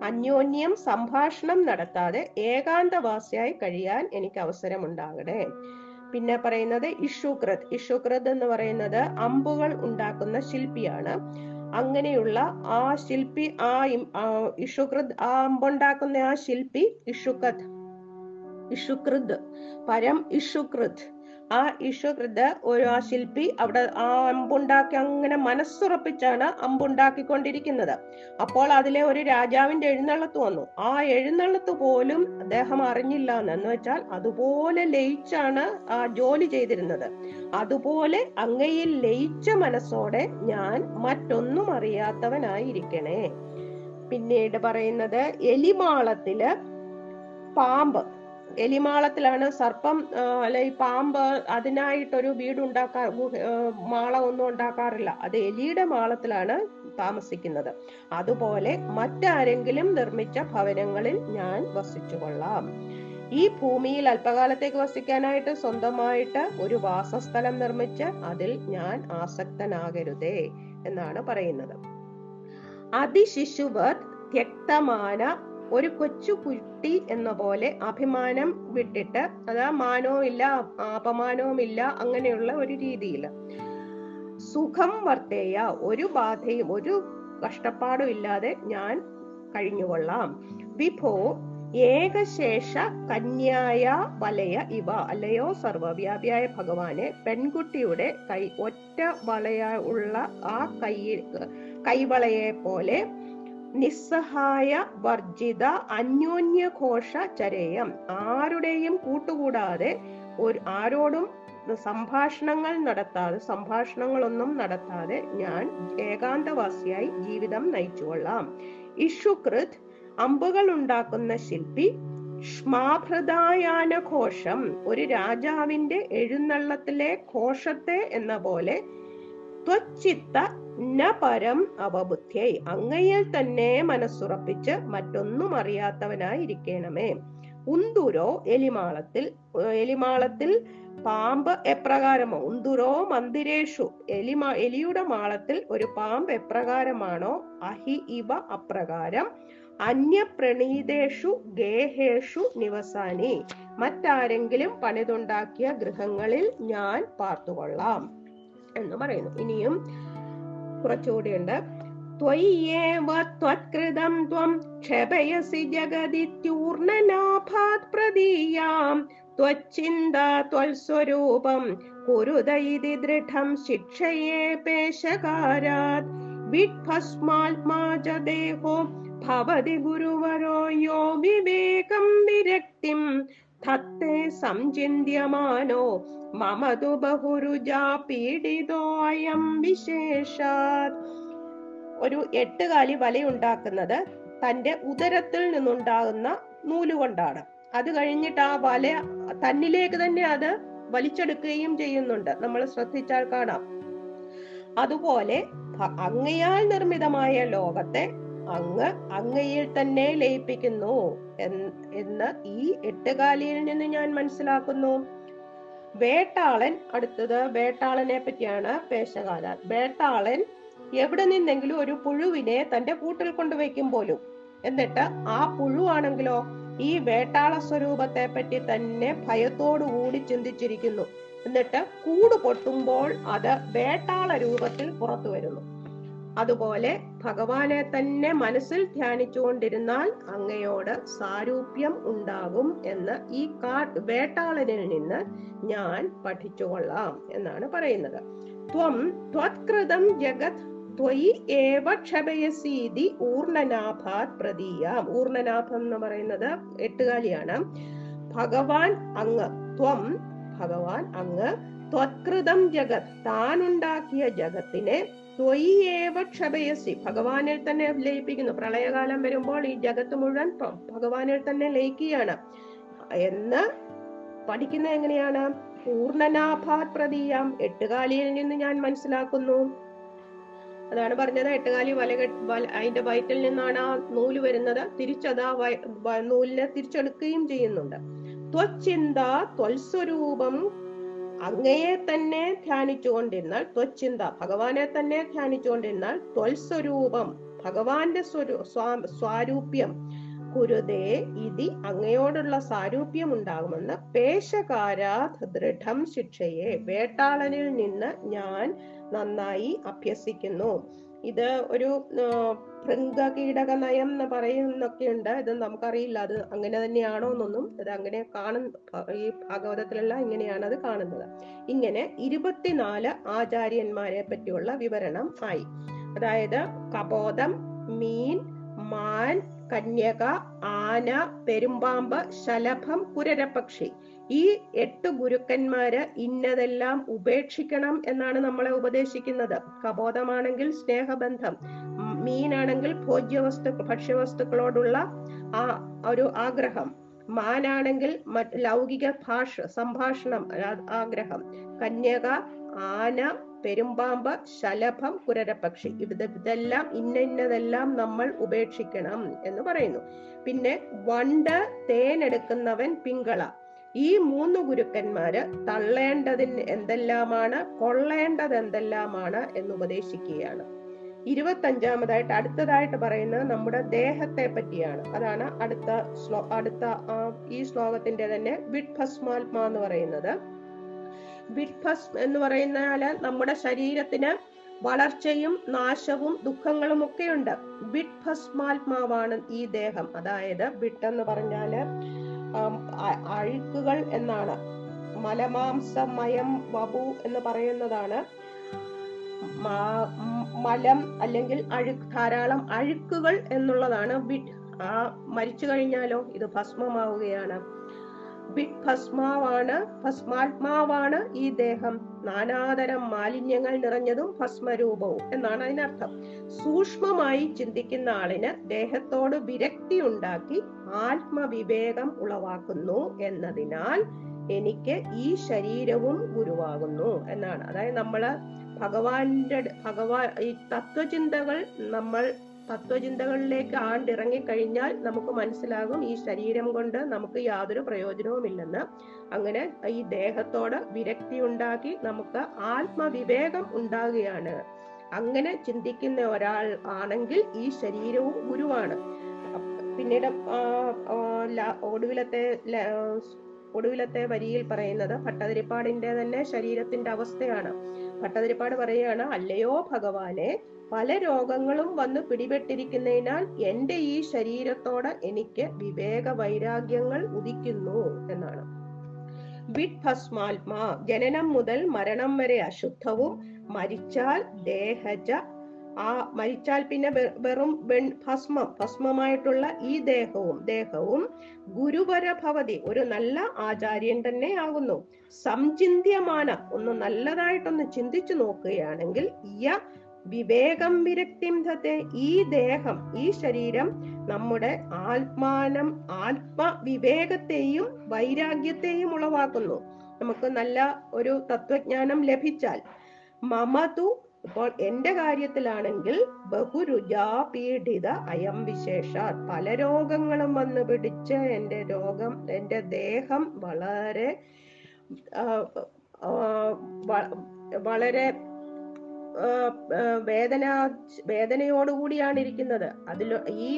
അന്യോന്യം സംഭാഷണം നടത്താതെ ഏകാന്തവാസിയായി കഴിയാൻ എനിക്ക് അവസരമുണ്ടാകണേ പിന്നെ പറയുന്നത് ഇഷുക്രത്. ഇഷുക്രത് എന്ന് പറയുന്നത് അമ്പുകൾ ഉണ്ടാക്കുന്ന ശില്പിയാണ്. അങ്ങനെയുള്ള ആ ശില്പി ആ ഇഷുക്രത് ആ അമ്പുണ്ടാക്കുന്ന ആ ശില്പി ഇഷുക്രത്. ഇഷുക്രത്. പരം ഇഷുകൃത് ആ ഇഷുകൃത് ഒരു ആ ശില്പി അവിടെ ആ അമ്പുണ്ടാക്കി അങ്ങനെ മനസ്സുറപ്പിച്ചാണ് അമ്പുണ്ടാക്കിക്കൊണ്ടിരിക്കുന്നത്. അപ്പോൾ അതിലെ ഒരു രാജാവിന്റെ എഴുന്നള്ളത്ത് വന്നു. ആ എഴുന്നള്ളത്ത് പോലും അദ്ദേഹം അറിഞ്ഞില്ല എന്ന് വെച്ചാൽ അതുപോലെ ലയിച്ചാണ് ആ ജോലി ചെയ്തിരുന്നത്. അതുപോലെ അങ്ങയിൽ ലയിച്ച മനസ്സോടെ ഞാൻ മറ്റൊന്നും അറിയാത്തവനായിരിക്കണേ. പിന്നീട് പറയുന്നത് എലിമാളത്തിൽ പാമ്പ്. എലിമാളത്തിലാണ് സർപ്പം അല്ലെ ഈ പാമ്പ് അതിനായിട്ടൊരു വീടുണ്ടാക്കാ മാളം ഒന്നും ഉണ്ടാക്കാറില്ല. അത് എലിയുടെ മാളത്തിലാണ് താമസിക്കുന്നത്. അതുപോലെ മറ്റാരെങ്കിലും നിർമ്മിച്ച ഭവനങ്ങളിൽ ഞാൻ വസിച്ചു കൊള്ളാം ഈ ഭൂമിയിൽ അല്പകാലത്തേക്ക് വസിക്കാനായിട്ട് സ്വന്തമായിട്ട് ഒരു വാസസ്ഥലം നിർമ്മിച്ച് അതിൽ ഞാൻ ആസക്തനാകരുതേ എന്നാണ് പറയുന്നത്. അതിശിശുവത് ത്യക്തമാന ഒരു കൊച്ചു കുട്ടി എന്ന പോലെ അഭിമാനം വിട്ടിട്ട് അതാ മാനവുമില്ല അപമാനവുമില്ല അങ്ങനെയുള്ള ഒരു രീതിയിൽ സുഖം വർത്തേയ ഒരു ബാധയും ഒരു കഷ്ടപ്പാടും ഇല്ലാതെ ഞാൻ കഴിഞ്ഞുകൊള്ളാം. വിഭോ ഏകശേഷ കന്യായ വലയ ഇവ. അല്ലയോ സർവവ്യാപിയായ ഭഗവാനെ പെൺകുട്ടിയുടെ കൈ ഒറ്റ വളയ ഉള്ള ആ കൈ കൈവളയെ പോലെ നിസ്സഹായ വർജിത അന്യോന്യഘോഷ ചരയം ആരുടെയും കൂട്ടുകൂടാതെ ഒരു ആരോടും സംഭാഷണങ്ങൾ നടത്താതെ സംഭാഷണങ്ങളൊന്നും നടത്താതെ ഞാൻ ഏകാന്തവാസിയായി ജീവിതം നയിച്ചുകൊള്ളാം. ഇഷുകൃത് അമ്പുകൾ ഉണ്ടാക്കുന്ന ശില്പി ശ്മാഭൃതായാന ഘോഷം ഒരു രാജാവിന്റെ എഴുന്നള്ളത്തിലെ ഘോഷത്തെ എന്ന പോലെ ത്വച്ചിത്ത പരം അവബുദ്ധ്യൈ. അങ്ങയിൽ തന്നെ മനസ്സുറപ്പിച്ച് മറ്റൊന്നും അറിയാത്തവനായിരിക്കണമേ ഉന്തുരോ എലിമാളത്തിൽ എലിമാളത്തിൽ പാമ്പ് എപ്രകാരമോ? ഉന്തുരോ മന്ദിരേഷു. എലിമാ എലിയുടെ മാളത്തിൽ ഒരു പാമ്പ് എപ്രകാരമാണോ? അഹി ഇവ അപ്രകാരം. അന്യപ്രണീതേഷു ഗേഹേഷു നിവസാനി. മറ്റാരെങ്കിലും പണിതുണ്ടാക്കിയ ഗൃഹങ്ങളിൽ ഞാൻ പാർത്തുകൊള്ളാം. എന്ന് പറയുന്നു ഇനിയും കുറച്ചുകൂടിയുണ്ട് त्वय्येव त्वत्कृतं त्वं क्षपयसि जगदित्यूर्णनाभात् प्रदीयाम् त्वच्चिन्ता त्वल्स्वरूपं कुरुद इति दृढं शिक्षये पेशकारात् विट्भस्मात्मा च देहो भवति गुरुवरो यो विवेकं विरक्तिं തത്തേ സംചിന്യമാനോ മമതു ബഹുരുജാ പീഡിതോയം വിശേഷാത്. ഒരു എട്ടുകാലി വലയുണ്ടാക്കുന്നത് തന്റെ ഉദരത്തിൽ നിന്നുണ്ടാകുന്ന നൂലുകൊണ്ടാണ്. അത് കഴിഞ്ഞിട്ട് ആ വല തന്നിലേക്ക് തന്നെ അത് വലിച്ചെടുക്കുകയും ചെയ്യുന്നുണ്ട്. നമ്മൾ ശ്രദ്ധിച്ചാൽ കാണാം. അതുപോലെ അങ്ങയാൽ നിർമ്മിതമായ ലോകത്തെ അങ്ങ് അങ്ങയിൽ തന്നെ ലയിപ്പിക്കുന്നു. എന്ന് ഈ എട്ടുകാലിയിൽ നിന്ന് ഞാൻ മനസ്സിലാക്കുന്നു. വേട്ടാളൻ അടുത്തത് വേട്ടാളനെ പറ്റിയാണ് പേശകാല വേട്ടാളൻ എവിടെ നിന്നെങ്കിലും ഒരു പുഴുവിനെ തന്റെ കൂട്ടിൽ കൊണ്ടുവയ്ക്കും പോലും. എന്നിട്ട് ആ പുഴുവാണെങ്കിലോ ഈ വേട്ടാള സ്വരൂപത്തെ പറ്റി തന്നെ ഭയത്തോടുകൂടി ചിന്തിച്ചിരിക്കുന്നു. എന്നിട്ട് കൂട് പൊട്ടുമ്പോൾ അത് വേട്ടാള രൂപത്തിൽ പുറത്തു വരുന്നു. അതുപോലെ ഭഗവാനെ തന്നെ മനസ്സിൽ ധ്യാനിച്ചുകൊണ്ടിരുന്നാൽ അങ്ങയോട് സാരൂപ്യം ഉണ്ടാകും എന്ന് ഈ കാ വേട്ടാളനിൽ നിന്ന് ഞാൻ പഠിച്ചുകൊള്ളാം എന്നാണ് പറയുന്നത്. ത്വം ത്വത്കൃതം ജഗത് ത്വയി ഏവ ക്ഷപയസീതി ഊർണനാഭാത് പ്രതീയാം. ഊർണനാഭം എന്ന് പറയുന്നത് എട്ടുകാലിയാണ്. ഭഗവാൻ അങ്ങ് ത്വം ഭഗവാൻ അങ്ങ് ത്വത്കൃതം ജഗത് താനുണ്ടാക്കിയ ജഗത്തിനെ ത്വയിയേവ ക്ഷപയസി ഭഗവാനിൽ തന്നെ ലയിപ്പിക്കുന്നു. പ്രളയകാലം വരുമ്പോൾ ഈ ജഗത്ത് മുഴുവൻ ഭഗവാനിൽ തന്നെ ലയിക്കുകയാണ്. എന്ന് പഠിക്കുന്നത് എങ്ങനെയാണ്? പൂർണനാഭാത് പ്രതീയാം എട്ടുകാലിയിൽ നിന്ന് ഞാൻ മനസ്സിലാക്കുന്നു. അതാണ് പറഞ്ഞത്. എട്ടുകാലി വല അതിന്റെ വയറ്റിൽ നിന്നാണ് ആ നൂൽ വരുന്നത്. തിരിച്ചത് വ- നൂലിനെ തിരിച്ചെടുക്കുകയും ചെയ്യുന്നുണ്ട്. ത്വച്ചിന്ത ത്വൽസ്വരൂപം അങ്ങയെ തന്നെ ധ്യാനിച്ചുകൊണ്ടിരുന്നാൽ ത്വചിന്ത ഭഗവാനെ തന്നെ ധ്യാനിച്ചുകൊണ്ടിരുന്നാൽ ത്വൽസ്വരൂപം ഭഗവാന്റെ സ്വരൂ സ്വാ- സ്വാരൂപ്യം കുരുതേ ഇതി അങ്ങയോടുള്ള സാരൂപ്യം ഉണ്ടാകുമെന്ന് പേശകാരാത് ദൃഢം ശിക്ഷയെ വേട്ടാളനിൽ നിന്ന് ഞാൻ നന്നായി അഭ്യസിക്കുന്നു. ഇത് ഒരു ഭൃംഗകീടക നയം എന്ന് പറയുന്നൊക്കെയുണ്ട്. ഇത് നമുക്കറിയില്ല. അത് അങ്ങനെ തന്നെയാണോ എന്നൊന്നും അത് അങ്ങനെ കാണുന്ന ഈ ഭാഗവതത്തിലെല്ലാം ഇങ്ങനെയാണ് അത് കാണുന്നത്. ഇങ്ങനെ ഇരുപത്തിനാല് ആചാര്യന്മാരെ പറ്റിയുള്ള വിവരണം ആയി. അതായത് കപോതം മീൻ മാൻ കന്യക ആന പെരുമ്പാമ്പ് ശലഭം കുരരപക്ഷി ഈ എട്ട് ഗുരുക്കന്മാര് ഇന്നതെല്ലാം ഉപേക്ഷിക്കണം എന്നാണ് നമ്മളെ ഉപദേശിക്കുന്നത്. കബോധമാണെങ്കിൽ സ്നേഹബന്ധം മീനാണെങ്കിൽ ഭോജ്യവസ്തു ഭക്ഷ്യവസ്തുക്കളോടുള്ള ആ ഒരു ആഗ്രഹം. മാനാണെങ്കിൽ ലൗകിക ഭാഷ സംഭാഷണം ആഗ്രഹം. കന്യക ആന പെരുമ്പാമ്പ് ശലഭം കുരരപക്ഷി ഇത് ഇതെല്ലാം ഇന്ന ഇന്നതെല്ലാം നമ്മൾ ഉപേക്ഷിക്കണം എന്ന് പറയുന്നു. പിന്നെ വണ്ട് തേനെടുക്കുന്നവൻ പിങ്കള. ഈ മൂന്ന് ഗുരുക്കന്മാര് തള്ളേണ്ടതിന് എന്തെല്ലാമാണ് കൊള്ളേണ്ടത് എന്തെല്ലാമാണ് എന്ന് ഉപദേശിക്കുകയാണ്. ഇരുപത്തഞ്ചാമതായിട്ട് അടുത്തതായിട്ട് പറയുന്നത് നമ്മുടെ ദേഹത്തെ പറ്റിയാണ്. അതാണ് അടുത്ത ശ്ലോ അടുത്ത ഈ ശ്ലോകത്തിന്റെ തന്നെ വിഡ്ഭസ്മാത്മ എന്ന് പറയുന്നത്. വിഡ്ഭസ് എന്ന് പറയുന്നാൽ നമ്മുടെ ശരീരത്തിന് വളർച്ചയും നാശവും ദുഃഖങ്ങളും ഒക്കെയുണ്ട്. വിഡ്ഭസ്മാത്മാവാണ് ഈ ദേഹം. അതായത് വിട്ട് എന്ന് പറഞ്ഞാൽ അഴുക്കുകൾ എന്നാണ്. മലമാംസമയം വപു എന്ന് പറയുന്നതാണ്. മലം അല്ലെങ്കിൽ അഴുക്ക് ധാരാളം അഴുക്കുകൾ എന്നുള്ളതാണ്. ബിഡ് ആ മരിച്ചു കഴിഞ്ഞാലോ? ഇത് ഭസ്മമാവുകയാണ്. ബിഡ് ഭസ്മാവാണ് ഭസ്മാത്മാവാണ് ഈ ദേഹം. നാനാതരം മാലിന്യങ്ങൾ നിറഞ്ഞതും ഭസ്മരൂപവും എന്നാണ് അതിനർത്ഥം. സൂക്ഷ്മമായി ചിന്തിക്കുന്ന ആളിന് ദേഹത്തോട് വിരക്തി ഉണ്ടാക്കി ആത്മവിവേകം ഉളവാക്കുന്നു എന്നതിനാൽ എനിക്ക് ഈ ശരീരവും ഗുരുവാകുന്നു എന്നാണ്. അതായത് നമ്മൾ ഭഗവാന്റെ ഭഗവാൻ ഈ തത്വചിന്തകൾ നമ്മൾ തത്വചിന്തകളിലേക്ക് ആണ്ടിറങ്ങിക്കഴിഞ്ഞാൽ നമുക്ക് മനസ്സിലാകും ഈ ശരീരം കൊണ്ട് നമുക്ക് യാതൊരു പ്രയോജനവുമില്ലെന്ന്. അങ്ങനെ ഈ ദേഹത്തോട് വിരക്തി ഉണ്ടാക്കി നമുക്ക് ആത്മവിവേകം ഉണ്ടാകുകയാണ്. അങ്ങനെ ചിന്തിക്കുന്ന ഒരാൾ ആണെങ്കിൽ ഈ ശരീരവും ഗുരുവാണ്. പിന്നീട് ഒടുവിലത്തെ ഒടുവിലത്തെ വരിയിൽ പറയുന്നത് ഭട്ടതിരിപ്പാടിന്റെ തന്നെ ശരീരത്തിന്റെ അവസ്ഥയാണ്. ഭട്ടതിരിപ്പാട് പറയുകയാണ് അല്ലയോ ഭഗവാനെ പല രോഗങ്ങളും വന്ന് പിടിപെട്ടിരിക്കുന്നതിനാൽ എന്റെ ഈ ശരീരത്തോട് എനിക്ക് വിവേക വൈരാഗ്യങ്ങൾ ഉദിക്കുന്നു എന്നാണ്. ജനനം മുതൽ മരണം വരെ അശുദ്ധവും മരിച്ചാൽ ദേഹജ ആ മരിച്ചാൽ പിന്നെ വെറും വെൺ ഭസ്മം ഭസ്മമായിട്ടുള്ള ഈ ദേഹവും ദേഹവും ഗുരുവര ഭവതി ഒരു നല്ല ആചാര്യൻ തന്നെ ആകുന്നു സംചിന്യമാന ഒന്ന് നല്ലതായിട്ടൊന്ന് ചിന്തിച്ചു നോക്കുകയാണെങ്കിൽ ഇയ വിവേകം വിരക്തിം ധത്തെ ഈ ദേഹം ഈ ശരീരം നമ്മുടെ ആത്മാനം ആത്മവിവേകത്തെയും വൈരാഗ്യത്തെയും ഉളവാക്കുന്നു. നമുക്ക് നല്ല ഒരു തത്വജ്ഞാനം ലഭിച്ചാൽ മമതു ഇപ്പോൾ എന്റെ കാര്യത്തിലാണെങ്കിൽ ബഹുരുജാ പീഡിത അയം വിശേഷ പല രോഗങ്ങളും വന്ന് പിടിച്ച് എന്റെ രോഗം എന്റെ ദേഹം വളരെ വളരെ വേദന വേദനയോടുകൂടിയാണ് ഇരിക്കുന്നത്. അതിൽ ഈ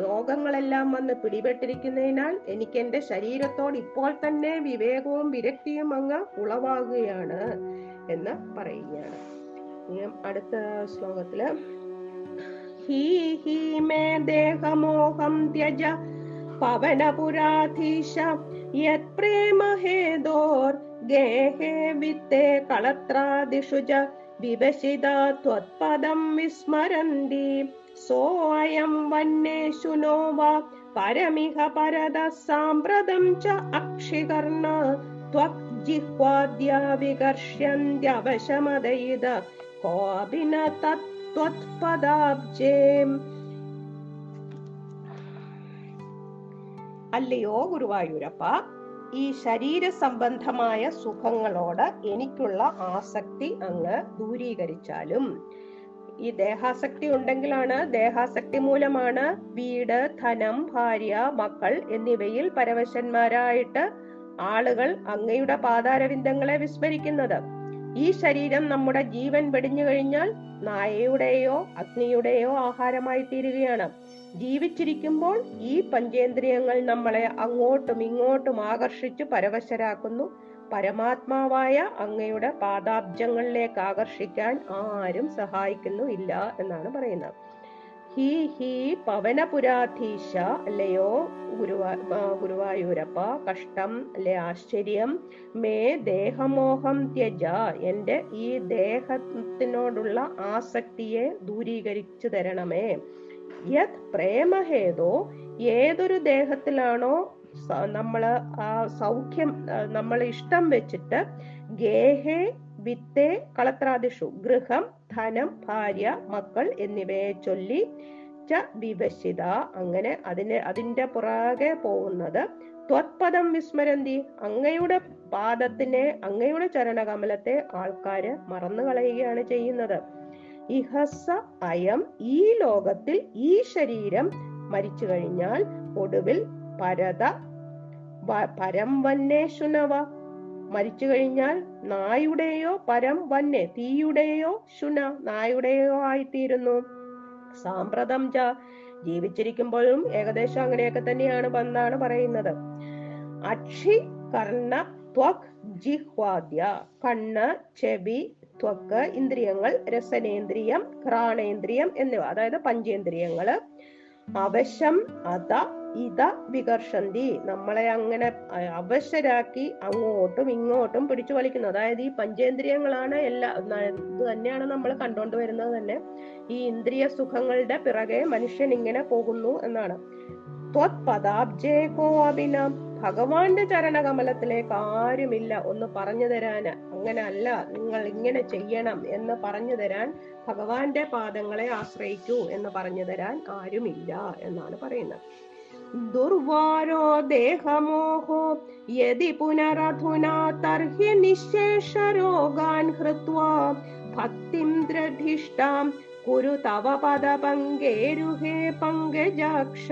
രോഗങ്ങളെല്ലാം വന്ന് പിടിപെട്ടിരിക്കുന്നതിനാൽ എനിക്ക് എന്റെ ശരീരത്തോട് ഇപ്പോൾ തന്നെ വിവേകവും വിരക്തിയും അങ്ങ് ഉളവാകുകയാണ് എന്ന് പറയുകയാണ്. ഇനി അടുത്ത ശ്ലോകത്തിൽ ഹീ ഹീ ദേഹമോഹം ത്യജ പവനപുരാധീശ യത് പ്രേമ ഹേദോർ ഗേഹേ വിത്തേ കളത്രാദിഷു ച ത്വത്പദം വിസ്മരന്തി. സോയം വന്നേഷു നോ വാ പരമിഹ പരത സാമ്പ്രതം ച അക്ഷികർണ ത്വക് ജിഹ്വാദ്യ വികർഷ്യന്ത്യവശമതയിത കോപി തത്വത്പദാബ്ജേം അല്ലയോ ഗുരുവായൂരപ്പ ഈ ശരീര സംബന്ധമായ സുഖങ്ങളോട് എനിക്കുള്ള ആസക്തി അങ്ങ് ദൂരീകരിച്ചാലും. ഈ ദേഹാസക്തി ഉണ്ടെങ്കിലാണ് ദേഹാസക്തി മൂലമാണ് വീട് ധനം ഭാര്യ മക്കൾ എന്നിവയിൽ പരവശന്മാരായിട്ട് ആളുകൾ അങ്ങയുടെ പാതാരവിന്ദങ്ങളെ വിസ്മരിക്കുന്നത്. ഈ ശരീരം നമ്മുടെ ജീവൻ വെടിഞ്ഞു കഴിഞ്ഞാൽ നായയുടെയോ അഗ്നിയുടെയോ ആഹാരമായി തീരുകയാണ്. ജീവിച്ചിരിക്കുമ്പോൾ ഈ പഞ്ചേന്ദ്രിയങ്ങൾ നമ്മളെ അങ്ങോട്ടും ഇങ്ങോട്ടും ആകർഷിച്ചു പരവശരാക്കുന്നു. പരമാത്മാവായ അങ്ങയുടെ പാദാബ്ജങ്ങളിലേക്ക് ആകർഷിക്കാൻ ആരും സഹായിക്കുന്നു ഇല്ല എന്നാണ് പറയുന്നത്. ഹീ ഹീ പവനപുരാധീശ അല്ലയോ? ഗുരുവാ ഗുരുവായൂരപ്പ കഷ്ടം അല്ലെ? ആശ്ചര്യം. മേ ദേഹമോഹം ത്യജ. എന്റെ ഈ ദേഹത്തിനോടുള്ള ആസക്തിയെ ദൂരീകരിച്ചു തരണമേ. യത് പ്രേമഹേതോ ഏതൊരു ദേഹത്തിലാണോ നമ്മൾ ആ സൗഖ്യം നമ്മൾ ഇഷ്ടം വെച്ചിട്ട് ഗേഹേ വിത്തേ കളത്രാദിഷു. ഗൃഹം ധനം ഭാര്യ മക്കൾ എന്നിവയെ ചൊല്ലി ച വിവശിത അങ്ങനെ അതിന് അതിന്റെ പുറകെ പോകുന്നത് ത്വത്പദം വിസ്മരന്തി. അങ്ങയുടെ പാദത്തിനെ അങ്ങയുടെ ചരണകമലത്തെ ആൾക്കാര് മറന്നു കളയുകയാണ് ചെയ്യുന്നത്. ഇഹസ അയം ഈ ലോകത്തിൽ ഈ ശരീരം മരിച്ചു കഴിഞ്ഞാൽ ഒടുവിൽ പരത വ- പരം വന്നേഷുനവ മരിച്ചു കഴിഞ്ഞാൽ നായുടെയോ പരം വന്നെ തീയുടെയോ ശുന നായുടെയോ ആയിത്തീരുന്നു. സാമ്പ്രതം ച ജീവിച്ചിരിക്കുമ്പോഴും ഏകദേശം അങ്ങനെയൊക്കെ തന്നെയാണ് എന്നാണ് പറയുന്നത്. അക്ഷി കർണ ത്വക് ജിഹ്വാദ്യ കണ്ണ് ചെവി ത്വക്ക് ഇന്ദ്രിയങ്ങൾ രസനേന്ദ്രിയം ഘ്രാണേന്ദ്രിയം എന്നിവ അതായത് പഞ്ചേന്ദ്രിയങ്ങൾ അവശം അത ഇത വികർഷന്തി നമ്മളെ അങ്ങനെ അവശരാക്കി അങ്ങോട്ടും ഇങ്ങോട്ടും പിടിച്ചു വലിക്കുന്നു. അതായത് ഈ പഞ്ചേന്ദ്രിയങ്ങളാണ് എല്ലാ ഇത് തന്നെയാണ് നമ്മൾ കണ്ടോണ്ട് വരുന്നത് തന്നെ. ഈ ഇന്ദ്രിയ സുഖങ്ങളുടെ പിറകെ മനുഷ്യൻ ഇങ്ങനെ പോകുന്നു എന്നാണ്. അഭിനം. ഭഗവാന്റെ ചരണകമലത്തിലേക്ക് ആരുമില്ല. ഒന്ന് പറഞ്ഞു തരാന് അങ്ങനെ അല്ല നിങ്ങൾ ഇങ്ങനെ ചെയ്യണം എന്ന് പറഞ്ഞു തരാൻ ഭഗവാന്റെ പാദങ്ങളെ ആശ്രയിക്കൂ എന്ന് പറഞ്ഞു തരാൻ ആരുമില്ല എന്നാണ് പറയുന്നത്. दुर्वारो देहमोहो यदि पुनरधुना तर्हि निःशेषरोगान् हृत्वा भक्तिं द्रधिष्ठां कुरु तव पदपङ्गेरुहे पङ्गजाक्ष।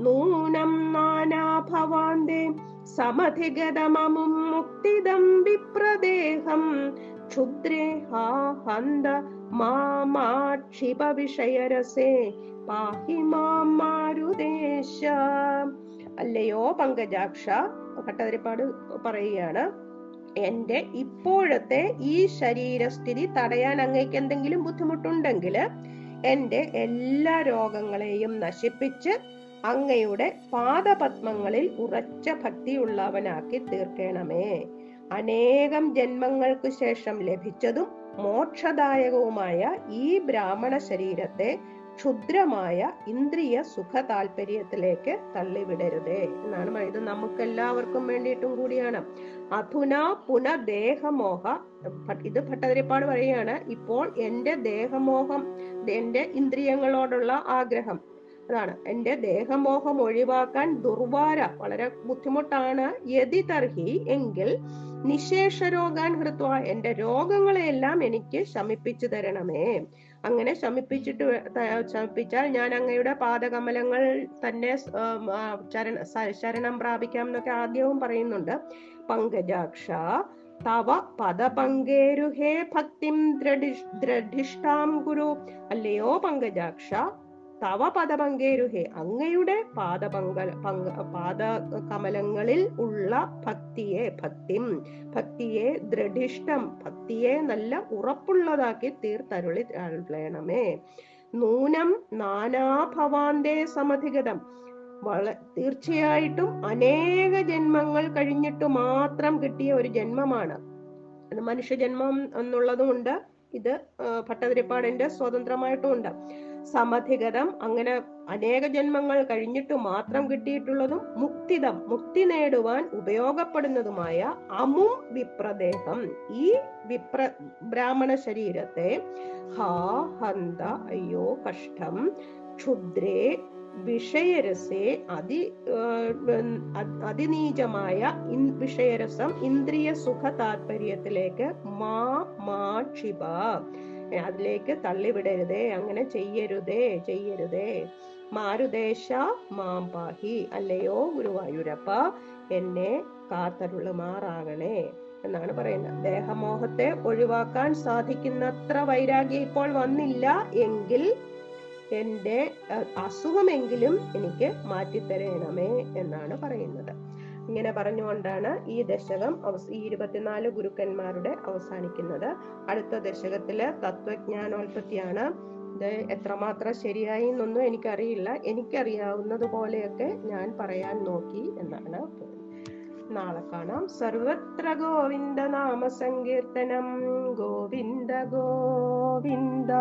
नूनं नाना भवान्दे समधिगदममुं मुक्तिदं विप्रदेहं। क्षुद्रे हा हन्द मा मा क्षिपविषयरसे പാഹി മാരുദേശ അല്ലയോ പങ്കജാക്ഷ? ഭട്ടതിരിപ്പാട് പറയുകയാണ് എന്റെ ഇപ്പോഴത്തെ ഈ ശരീരസ്ഥിതി തടയാൻ അങ്ങേക്ക് എന്തെങ്കിലും ബുദ്ധിമുട്ടുണ്ടെങ്കിൽ എന്റെ എല്ലാ രോഗങ്ങളെയും നശിപ്പിച്ച് അങ്ങയുടെ പാദപത്മങ്ങളിൽ ഉറച്ച ഭക്തിയുള്ളവനാക്കി തീർക്കണമേ. അനേകം ജന്മങ്ങൾക്ക് ശേഷം ലഭിച്ചതും മോക്ഷദായകവുമായ ഈ ബ്രാഹ്മണ ശരീരത്തെ ക്ഷുദ്രമായ ഇന്ദ്രിയ സുഖ താല്പര്യത്തിലേക്ക് തള്ളിവിടരുതേ എന്നാണ്. ഇത് നമുക്ക് എല്ലാവർക്കും വേണ്ടിയിട്ടും കൂടിയാണ്. അധുന പുനദേഹമോഹ ഇത് ഭട്ടതിരിപ്പാട് പറയുകയാണ്. ഇപ്പോൾ എന്റെ ദേഹമോഹം എന്റെ ഇന്ദ്രിയങ്ങളോടുള്ള ആഗ്രഹം അതാണ്. എന്റെ ദേഹമോഹം ഒഴിവാക്കാൻ ദുർവാര വളരെ ബുദ്ധിമുട്ടാണ്. യതി തർഹി എങ്കിൽ നിശേഷ രോഗാൻ ഹൃത്വ. എന്റെ രോഗങ്ങളെയെല്ലാം എനിക്ക് ശമിപ്പിച്ചു തരണമേ. അങ്ങനെ ശമിപ്പിച്ചിട്ട് ശമിപ്പിച്ചാൽ ഞാൻ അങ്ങയുടെ പാദകമലങ്ങൾ തന്നെ ചരണ ശരണം പ്രാപിക്കാം എന്നൊക്കെ ആദ്യവും പറയുന്നുണ്ട്. പങ്കജാക്ഷ തവ പദപങ്കേരുഹേ ഭക്തിം ദ്രഢിഷ്ഠാം ഗുരു. അല്ലയോ പങ്കജാക്ഷ? തവ പദപങ്കേരുഹേ. അങ്ങയുടെ പാദപങ്ക പങ്ക പാദ കമലങ്ങളിൽ ഉള്ള ഭക്തിയെ ഭക്തിം ഭക്തിയെ ദൃഢിഷ്ടം ഭക്തിയെ നല്ല ഉറപ്പുള്ളതാക്കി തീർത്തരുളി അരുളണമേ. നൂനം നാനാഭവാന്തേ സമധിഗതം. വള തീർച്ചയായിട്ടും അനേക ജന്മങ്ങൾ കഴിഞ്ഞിട്ട് മാത്രം കിട്ടിയ ഒരു ജന്മമാണ്. അത് മനുഷ്യജന്മം എന്നുള്ളതുമുണ്ട് ഇത് ഭട്ടതിരിപ്പാടിന്റെ സ്വതന്ത്രമായിട്ടും ഉണ്ട് സമധിഗതം അങ്ങനെ അനേക ജന്മങ്ങൾ കഴിഞ്ഞിട്ട് മാത്രം കിട്ടിയിട്ടുള്ളതും മുക്തിദം മുക്തി നേടുവാൻ ഉപയോഗപ്പെടുന്നതുമായ അമും വിപ്രദേഹം. ഈ വിപ്ര ബ്രാഹ്മണ ശരീരത്തെ ഹാ ഹന്ത അയ്യോ കഷ്ടം ക്ഷുദ്രേ വിഷയരസേ അതി അതിനീചമായ വിഷയരസം ഇന്ദ്രിയ സുഖ താല്പര്യത്തിലേക്ക് മാ മാ ക്ഷിപ. അതിലേക്ക് തള്ളിവിടരുതേ അങ്ങനെ ചെയ്യരുതേ ചെയ്യരുതേ. മാരുദേശ മാമ്പാഹി അല്ലയോ ഗുരുവായൂരപ്പ എന്നെ കാത്തരുളുമാറാകണേ എന്നാണ് പറയുന്നത്. ദേഹമോഹത്തെ ഒഴിവാക്കാൻ സാധിക്കുന്നത്ര വൈരാഗ്യം ഇപ്പോൾ വന്നില്ല എങ്കിൽ എന്റെ അസുഖമെങ്കിലും എനിക്ക് മാറ്റിത്തരേണമേ എന്നാണ് പറയുന്നത്. ഇങ്ങനെ പറഞ്ഞുകൊണ്ടാണ് ഈ ദശകം ഈ ഇരുപത്തിനാല് ഗുരുക്കന്മാരുടെ അവസാനിക്കുന്നത്. അടുത്ത ദശകത്തിലെ തത്വജ്ഞാനോൽപത്തിയാണ്. ഇത് എത്രമാത്രം ശരിയായി എന്നൊന്നും എനിക്കറിയില്ല. എനിക്കറിയാവുന്നത് പോലെയൊക്കെ ഞാൻ പറയാൻ നോക്കി എന്നാണ് നാളെ കാണാം. സർവത്ര ഗോവിന്ദ നാമ സങ്കീർത്തനം ഗോവിന്ദ ഗോവിന്ദ.